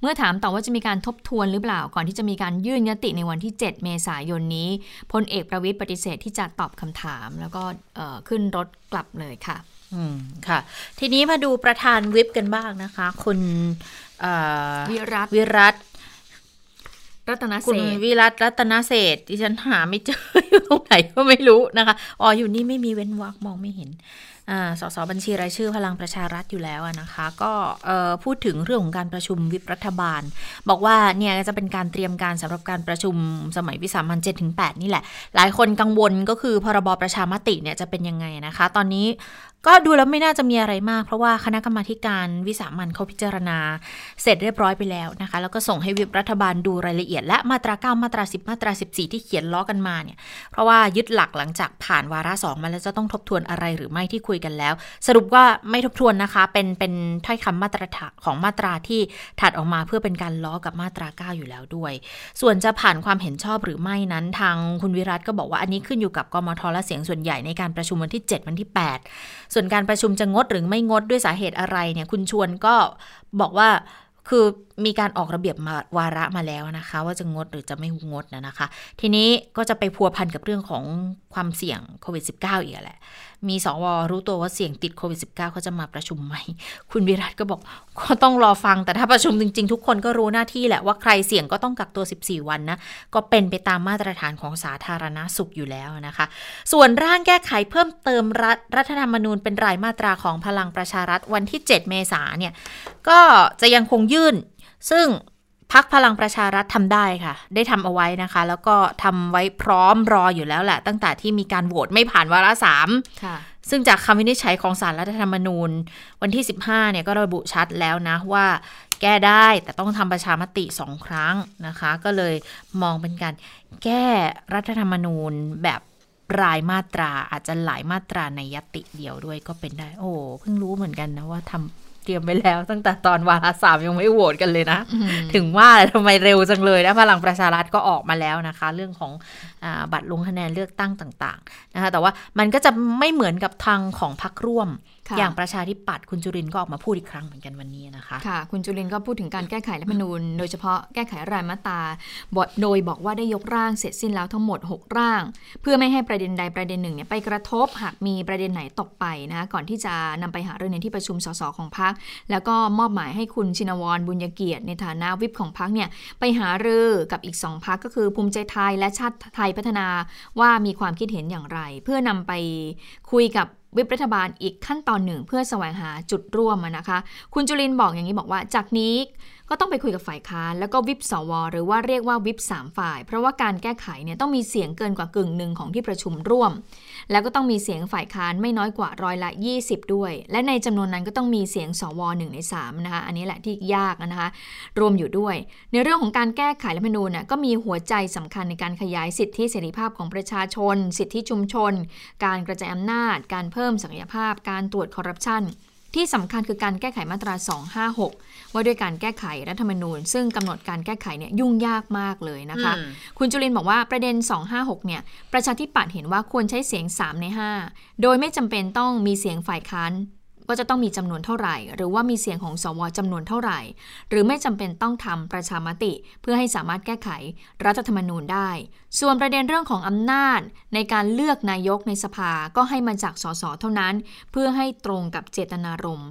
เมื่อถามต่อว่าจะมีการทบทวนหรือเปล่าก่อนที่จะมีการยื่นยติในวันที่ 7 เมษายนนี้พลเอกประวิตยปฏิเสธที่จะตอบคำถาม แล้วก็ขึ้นรถ กลับเลยค่ะ อืมค่ะ ทีนี้มาดูประธานวิปกันบ้างนะคะ คุณวิรัตวิรัต รัตนเศษคุณวิรัตรัตนเศษดิฉันหาไม่เจออยู่ตรงไหนก็ไม่รู้นะคะ อ๋ออยู่นี่ไม่มีเว้นวรรคมองไม่เห็นสสบัญชีรายชื่อพลังประชารัฐอยู่แล้วนะคะ ก็พูดถึงเรื่องของการประชุมวิปรัฐบาล บอกว่าเนี่ยจะเป็นการเตรียมการสำหรับการประชุมสมัยวิสามันเจ็ดถึงแนี่แหละ หลายคนกังวลก็คือพรบประชามติเนี่ยจะเป็นยังไงนะคะ ตอนนี้ ก็ดูแล้วไม่น่าจะมีอะไรมาก เพราะว่าคณะกรรมาการวิสามันเขาพิจารณา เสร็จเรียบร้อยไปแล้วนะคะ แล้วก็ส่งให้วิปรัฐบาลดูรายละเอียด และมาตรา9มาตรา 10 มาตรา 14 ที่เขียนล้อกันมาเนี่ย เพราะว่ายึดหลักหลังจากผ่านวาระสองมาแล้วจะต้องทบทวนอะไรหรือไม่ที่คุยกันแล้ว สรุปว่าไม่ทบทวนนะคะ เป็นเป็นถ้อยคำมาตรฐานของมาตราที่ถัดออกมาเพื่อเป็นการล้อกับมาตรา 9 อยู่แล้วด้วย ส่วนจะผ่านความเห็นชอบหรือไม่นั้น ทางคุณวิรัตก็บอกว่าอันนี้ขึ้นอยู่กับกมทและเสียงส่วนใหญ่ในการประชุมวันที่ 7 วันที่ 8ส่วนการประชุมจะงดหรือไม่งดด้วยสาเหตุอะไรเนี่ยคุณชวนก็บอกว่าคือมีการออกระเบียบมาวาระมาแล้วนะคะ ว่าจะงดหรือจะไม่งดนะนะคะ ทีนี้ก็จะไปพัวพันกับเรื่องของความเสี่ยงโควิด -19 อีกแหละ มีสวรู้ตัวว่าเสี่ยงติดโควิด -19 เขาจะมาประชุมไหม คุณวิรัตก็บอกก็ต้องรอฟังแต่ถ้าประชุมจริง ๆ ทุกคนก็รู้หน้าที่แหละว่าใครเสี่ยงก็ต้องกักตัว 14 วันนะ ก็เป็นไปตามมาตรฐานของสาธารณาสุขอยู่แล้วนะคะ ส่วนร่างแก้ไขเพิ่มเติมรัฐรัฐธรรมนูญเป็นรายมาตราของพลังประชารัฐวันที่ 7 เมษาเนี่ยก็จะยังคงยื่น ซึ่ง พักพลังประชารัฐทำได้ค่ะ ได้ทำเอาไว้นะคะ แล้วก็ทำไว้พร้อมรออยู่แล้วแหละ ตั้งแต่ที่มีการโหวตไม่ผ่านวาระสามซึ่งจากคำวินิจฉัยของสารรัฐธรรมนูญ วันที่ 15เนี่ยก็ระบุชัดแล้วนะว่าแก้ได้แต่ต้องทำประชามติสองครั้งนะคะ ก็เลยมองเป็นการแก้รัฐธรรมนูญแบบรายมาตราอาจจะหลายมาตราในยติเดียวด้วยก็เป็นได้ โอ้เพิ่งรู้เหมือนกันนะว่าทำ เตรียมไปแล้ว ตั้งแต่ตอนวาระสามยังไม่โหวตกันเลยนะ ถึงว่าทำไมเร็วจังเลยนะพลังประชารัฐก็ออกมาแล้วนะคะ เรื่องของอบัตรลงคะแนนเลือกตั้งต่าง ๆ นะคะแต่ว่ามันก็จะไม่เหมือนกับทางของพรรคร่วมอย่างประชาธิปัตย์คุณจุรินก็ออกมาพูดอีกครั้งเหมือนกันวันนี้นะคะค่ะ คุณจุรินก็พูดถึงการแก้ไขรัฐมนูญ โดยเฉพาะแก้ไขรายมาตราบทโดยบอกว่าได้ยกร่างเสร็จสิ้นแล้วทั้งหมด 6 ร่าง เพื่อไม่ให้ประเด็นใดประเด็นหนึ่งเนี่ยไปกระทบหากมีประเด็นไหนตกไปนะก่อนที่จะนำไปหาเรื่องในที่ประชุมสสของพรรคแล้วก็มอบหมายให้คุณชินวรบุญญเกียรติในฐานะวิปของพรรคเนี่ยไปหารือกับอีกสองพรรคก็คือภูมิใจไทยและชาติไทยพัฒนาว่ามีความคิดเห็นอย่างไร เพื่อนำไปคุยกับ วิปรัฐบาลอีกขั้นตอนหนึ่งเพื่อแสวงหาจุดร่วมนะคะ คุณจุลินบอกอย่างนี้บอกว่า จากนี้ก็ต้องไปคุยกับฝ่ายค้านแล้วก็วิปสว หรือว่าเรียกว่าวิปสามฝ่าย เพราะว่าการแก้ไขเนี่ยต้องมีเสียงเกินกว่ากึ่งหนึ่งของที่ประชุมร่วม แล้วก็ต้องมีเสียงฝ่ายค้านไม่น้อยกว่าร้อยละ 20 ด้วย และในจำนวนนั้นก็ต้องมีเสียงสวหนึ่งใน3นะคะอันนี้แหละที่ยากนะคะ รวมอยู่ด้วย ในเรื่องของการแก้ไขรัฐธรรมนูญน่ะก็มีหัวใจสำคัญในการขยายสิทธิเสรีภาพของประชาชน สิทธิชุมชน การกระจายอำนาจ การเพิ่มศักยภาพ การตรวจคอร์รัปชัน ที่สำคัญคือการแก้ไขมาตรา 256 ว่าด้วยการแก้ไขรัฐธรรมนูญ ซึ่งกำหนดการแก้ไขเนี่ยยุ่งยากมากเลยนะคะอืมคุณจุลินบอกว่าประเด็น 256 เนี่ยประชาธิปัตย์เห็นว่าควรใช้เสียง 3 ใน 5 โดยไม่จำเป็นต้องมีเสียงฝ่ายค้าน ว่าจะต้องมีจำนวนเท่าไหร่ หรือว่ามีเสียงของสวจำนวนเท่าไหร่ หรือไม่จำเป็นต้องทำประชามติ เพื่อให้สามารถแก้ไขรัฐธรรมนูญได้ ส่วนประเด็นเรื่องของอำนาจ ในการเลือกนายกในสภาก็ให้มาจากสสเท่านั้น เพื่อให้ตรงกับเจตนารมณ์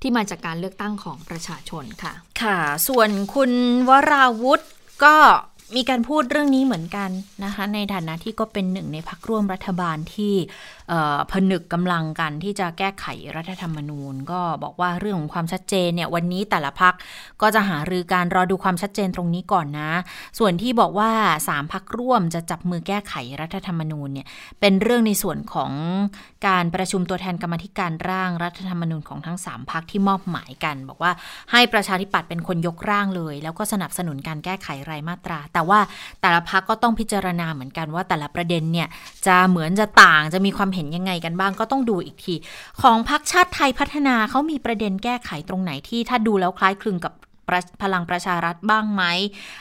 ที่มาจากการเลือกตั้งของประชาชนค่ะ ค่ะ ส่วนคุณวราวุธก็ มีการพูดเรื่องนี้เหมือนกันนะคะ ในฐานะที่ก็เป็นหนึ่งในพักร่วมรัฐบาลที่ผนึกกำลังกันที่จะแก้ไขรัฐธรรมนูญ ก็บอกว่าเรื่องของความชัดเจนเนี่ยวันนี้แต่ละพักก็จะหารือการรอดูความชัดเจนตรงนี้ก่อนนะ ส่วนที่บอกว่าสามพักร่วมจะจับมือแก้ไขรัฐธรรมนูญเนี่ยเป็นเรื่องในส่วนของการประชุมตัวแทนกรรมธิการร่างรัฐธรรมนูญของทั้งสามพักที่มอบหมายกัน บอกว่าให้ประชาธิปัตย์เป็นคนยกร่างเลย แล้วก็สนับสนุนการแก้ไขรายมาตราแต่ว่าแต่ละพักก็ต้องพิจารณาเหมือนกันว่าแต่ละประเด็นเนี่ยจะเหมือนจะต่างจะมีความเห็นยังไงกันบ้างก็ต้องดูอีกที ของพักชาติไทยพัฒนาเขามีประเด็นแก้ไขตรงไหนที่ถ้าดูแล้วคล้ายคลึงกับ พลังประชารัฐบ้างไหม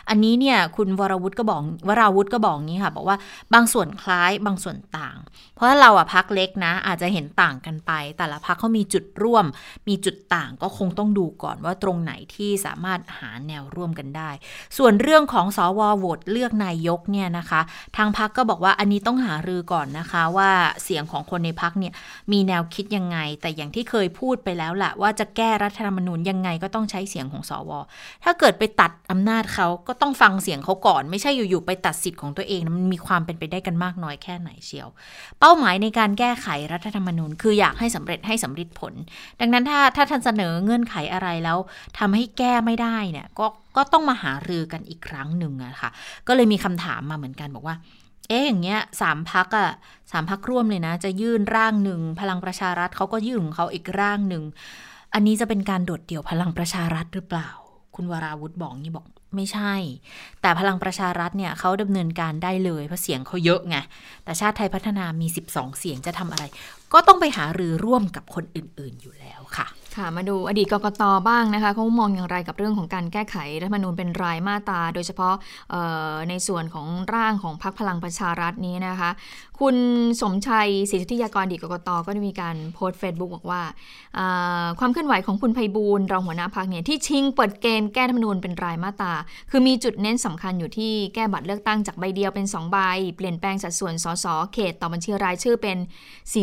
อันนี้เนี่ยคุณวรวุฒิก็บอกวราวุฒิก็บอกนี้ค่ะ บอกว่าบางส่วนคล้ายบางส่วนต่าง เพราะเราอะพักเล็กนะ อาจจะเห็นต่างกันไป แต่ละพักเขามีจุดร่วม มีจุดต่างก็คงต้องดูก่อนว่าตรงไหนที่สามารถหาแนวร่วมกันได้ ส่วนเรื่องของสวโหวตเลือกนายกเนี่ยนะคะ ทางพักก็บอกว่าอันนี้ต้องหารือก่อนนะคะว่าเสียงของคนในพักเนี่ยมีแนวคิดยังไง แต่อย่างที่เคยพูดไปแล้วแหละว่าจะแก้รัฐธรรมนูญยังไงก็ต้องใช้เสียงของสวถ้าเกิดไปตัดอำนาจเขาก็ต้องฟังเสียงเขาก่อน ไม่ใช่อยู่ๆไปตัดสิทธิ์ของตัวเองมันมีความเป็นไปได้กันมากน้อยแค่ไหนเชียว เป้าหมายในการแก้ไขรัฐธรรมนูญ คืออยากให้สำเร็จให้สำเร็จผล ดังนั้นถ้าถ้าท่านเสนอเงื่อนไขอะไรแล้วทำให้แก้ไม่ได้เนี่ยก็ก็ต้องมาหารือกันอีกครั้งหนึ่งอะค่ะ ก็เลยมีคำถามมาเหมือนกันบอกว่าเอ๊ะอย่างเงี้ยสามพักอะสามพักร่วมเลยนะ จะยื่นร่างหนึ่งพลังประชารัฐเขาก็ยื่นของเขาอีกร่างหนึ่ง อันนี้จะเป็นการโดดเดี่ยวพลังประชารัฐหรือเปล่า คุณวราวุธบอกนี่บอกไม่ใช่ แต่พลังประชารัฐเนี่ยเขาดำเนินการได้เลยเพราะเสียงเขาเยอะไง แต่ชาติไทยพัฒนามี 12 เสียงจะทำอะไร ก็ต้องไปหารือร่วมกับคนอื่น ๆอยู่แล้วค่ะ ค่ะมาดูอดีตกกตบ้างนะคะเขามองอย่างไรกับเรื่องของการแก้ไขรัฐธรรมนูญเป็นรายมาตราโดยเฉพาะในส่วนของร่างของพรรคพลังประชารัฐนี้นะคะ คุณสมชัยศรีสุทธิยากรอดีตกกตก็ได้มีการโพสต์เฟซบุ๊กบอกว่า ความเคลื่อนไหวของคุณไพบูลย์รองหัวหน้าพรรคเนี่ยที่ชิงเปิดเกมแก้รัฐธรรมนูญเป็นรายมาตราคือมีจุดเน้นสำคัญอยู่ที่แก้บัตรเลือกตั้งจากใบเดียวเป็น 2 ใบ เปลี่ยนแปลงสัดส่วนสสเขตต่อบัญชีรายชื่อเป็น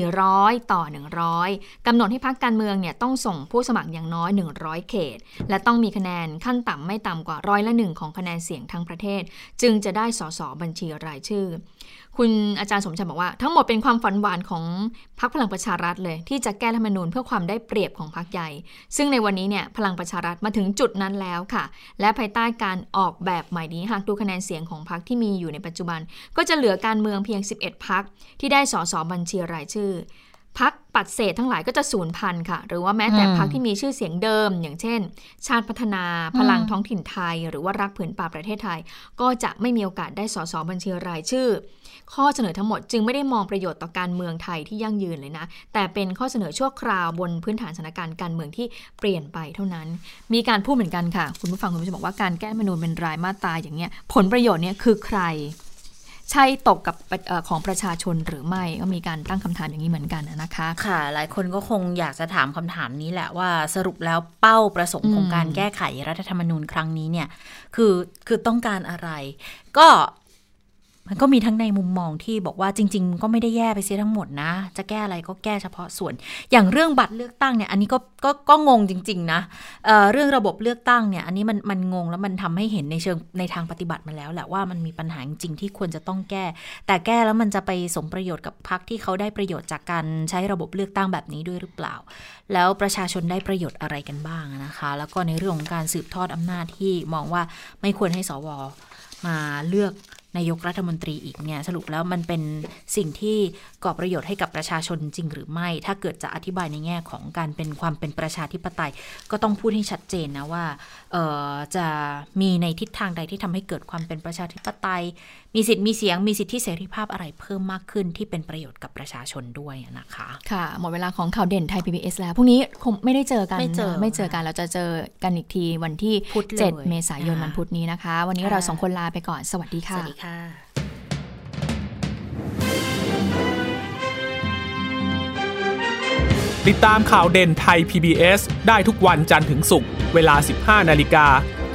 400 ต่อ 100กำหนดให้พรรคการเมืองเนี่ยต้องส่งผู้สมัครอย่างน้อย 100 เขต และต้องมีคะแนนขั้นต่ำไม่ต่ำกว่าร้อยละหนึ่งของคะแนนเสียงทั้งประเทศ จึงจะได้สสบัญชีรายชื่อ คุณอาจารย์สมชัยบอกว่าทั้งหมดเป็นความฝันหวานของพรรคพลังประชารัฐเลย ที่จะแก้รัฐธรรมนูญเพื่อความได้เปรียบของพรรคใหญ่ ซึ่งในวันนี้เนี่ยพลังประชารัฐมาถึงจุดนั้นแล้วค่ะ และภายใต้การออกแบบใหม่นี้หากดูคะแนนเสียงของพรรคที่มีอยู่ในปัจจุบัน ก็จะเหลือการเมืองเพียง 11พักที่ได้สสบัญชีรายชื่อ พักปัดเศษทั้งหลายก็จะสูญพันธุ์ค่ะ หรือว่าแม้แต่อืมพักที่มีชื่อเสียงเดิม อย่างเช่น ชาติพัฒนาพลังอืมท้องถิ่นไทย หรือว่ารักผืนป่าประเทศไทย ก็จะไม่มีโอกาสได้สสบัญชีรายชื่อ ข้อเสนอทั้งหมดจึงไม่ได้มองประโยชน์ต่อการเมืองไทยที่ยั่งยืนเลยนะ แต่เป็นข้อเสนอชั่วคราวบนพื้นฐานสถานการณ์การเมืองที่เปลี่ยนไปเท่านั้น มีการพูดเหมือนกันค่ะ คุณผู้ฟังคุณผู้ชมบอกว่าการแก้รัฐธรรมนูญเป็นรายมาตราอย่างเงี้ยผลประโยชน์เนี่ยคือใคร ใช่ตกกับเอ่อของประชาชนหรือไม่ก็มีการตั้งคำถามอย่างนี้เหมือนกันนะคะ ค่ะ หลายคนก็คงอยากจะถามคำถามนี้แหละว่าสรุปแล้วเป้าประสงค์ของอืมการแก้ไขรัฐธรรมนูญครั้งนี้เนี่ยคือคือต้องการอะไร ก็ มันก็มีทั้งในมุมมองที่บอกว่าจริง ๆ ก็ไม่ได้แย่ไปเสียทั้งหมดนะ จะแก้อะไรก็แก้เฉพาะส่วน อย่างเรื่องบัตรเลือกตั้งเนี่ย อันนี้ก็ก็ก็งงจริง ๆ นะเเรื่องระบบเลือกตั้งเนี่ย อันนี้มันมันงงแล้วมันทำให้เห็นในเชิงในทางปฏิบัติมาแล้วแหละว่ามันมีปัญหาจริงที่ควรจะต้องแก้ แต่แก้แล้วมันจะไปสมประโยชน์กับพรรคที่เขาได้ประโยชน์จากการใช้ระบบเลือกตั้งแบบนี้ด้วยหรือเปล่า แล้วประชาชนได้ประโยชน์อะไรกันบ้างนะคะ แล้วก็ในเรื่องของการสืบทอดอำนาจที่มองว่าไม่ควรให้สวมาเลือก นายกรัฐมนตรีอีกเนี่ยสรุปแล้วมันเป็นสิ่งที่ก่อประโยชน์ให้กับประชาชนจริงหรือไม่ ถ้าเกิดจะอธิบายในแง่ของการเป็นความเป็นประชาธิปไตย ก็ต้องพูดให้ชัดเจนนะว่าจะมีในทิศทางใดที่ทำให้เกิดความเป็นประชาธิปไตย มีสิทธิ์มีเสียงมีสิทธิเสรีภาพอะไรเพิ่มมากขึ้นที่เป็นประโยชน์กับประชาชนด้วยนะคะ ค่ะ หมดเวลาของข่าวเด่นไทย PBS แล้วพรุ่งนี้คงไม่ได้เจอกันไม่เจอไม่เจอกันเราจะเจอกันอีกทีวันที่พุธเลย7เมษายนค่ะวันพุธนี้นะคะ วันนี้ค่ะเราสองคนลาไปก่อนสวัสดีสค่ะวัสดีค่ะ ติดตามข่าวเด่นไทย PBS ได้ทุกวันจันทร์ถึงศุกร์เวลา 15 นาฬิกา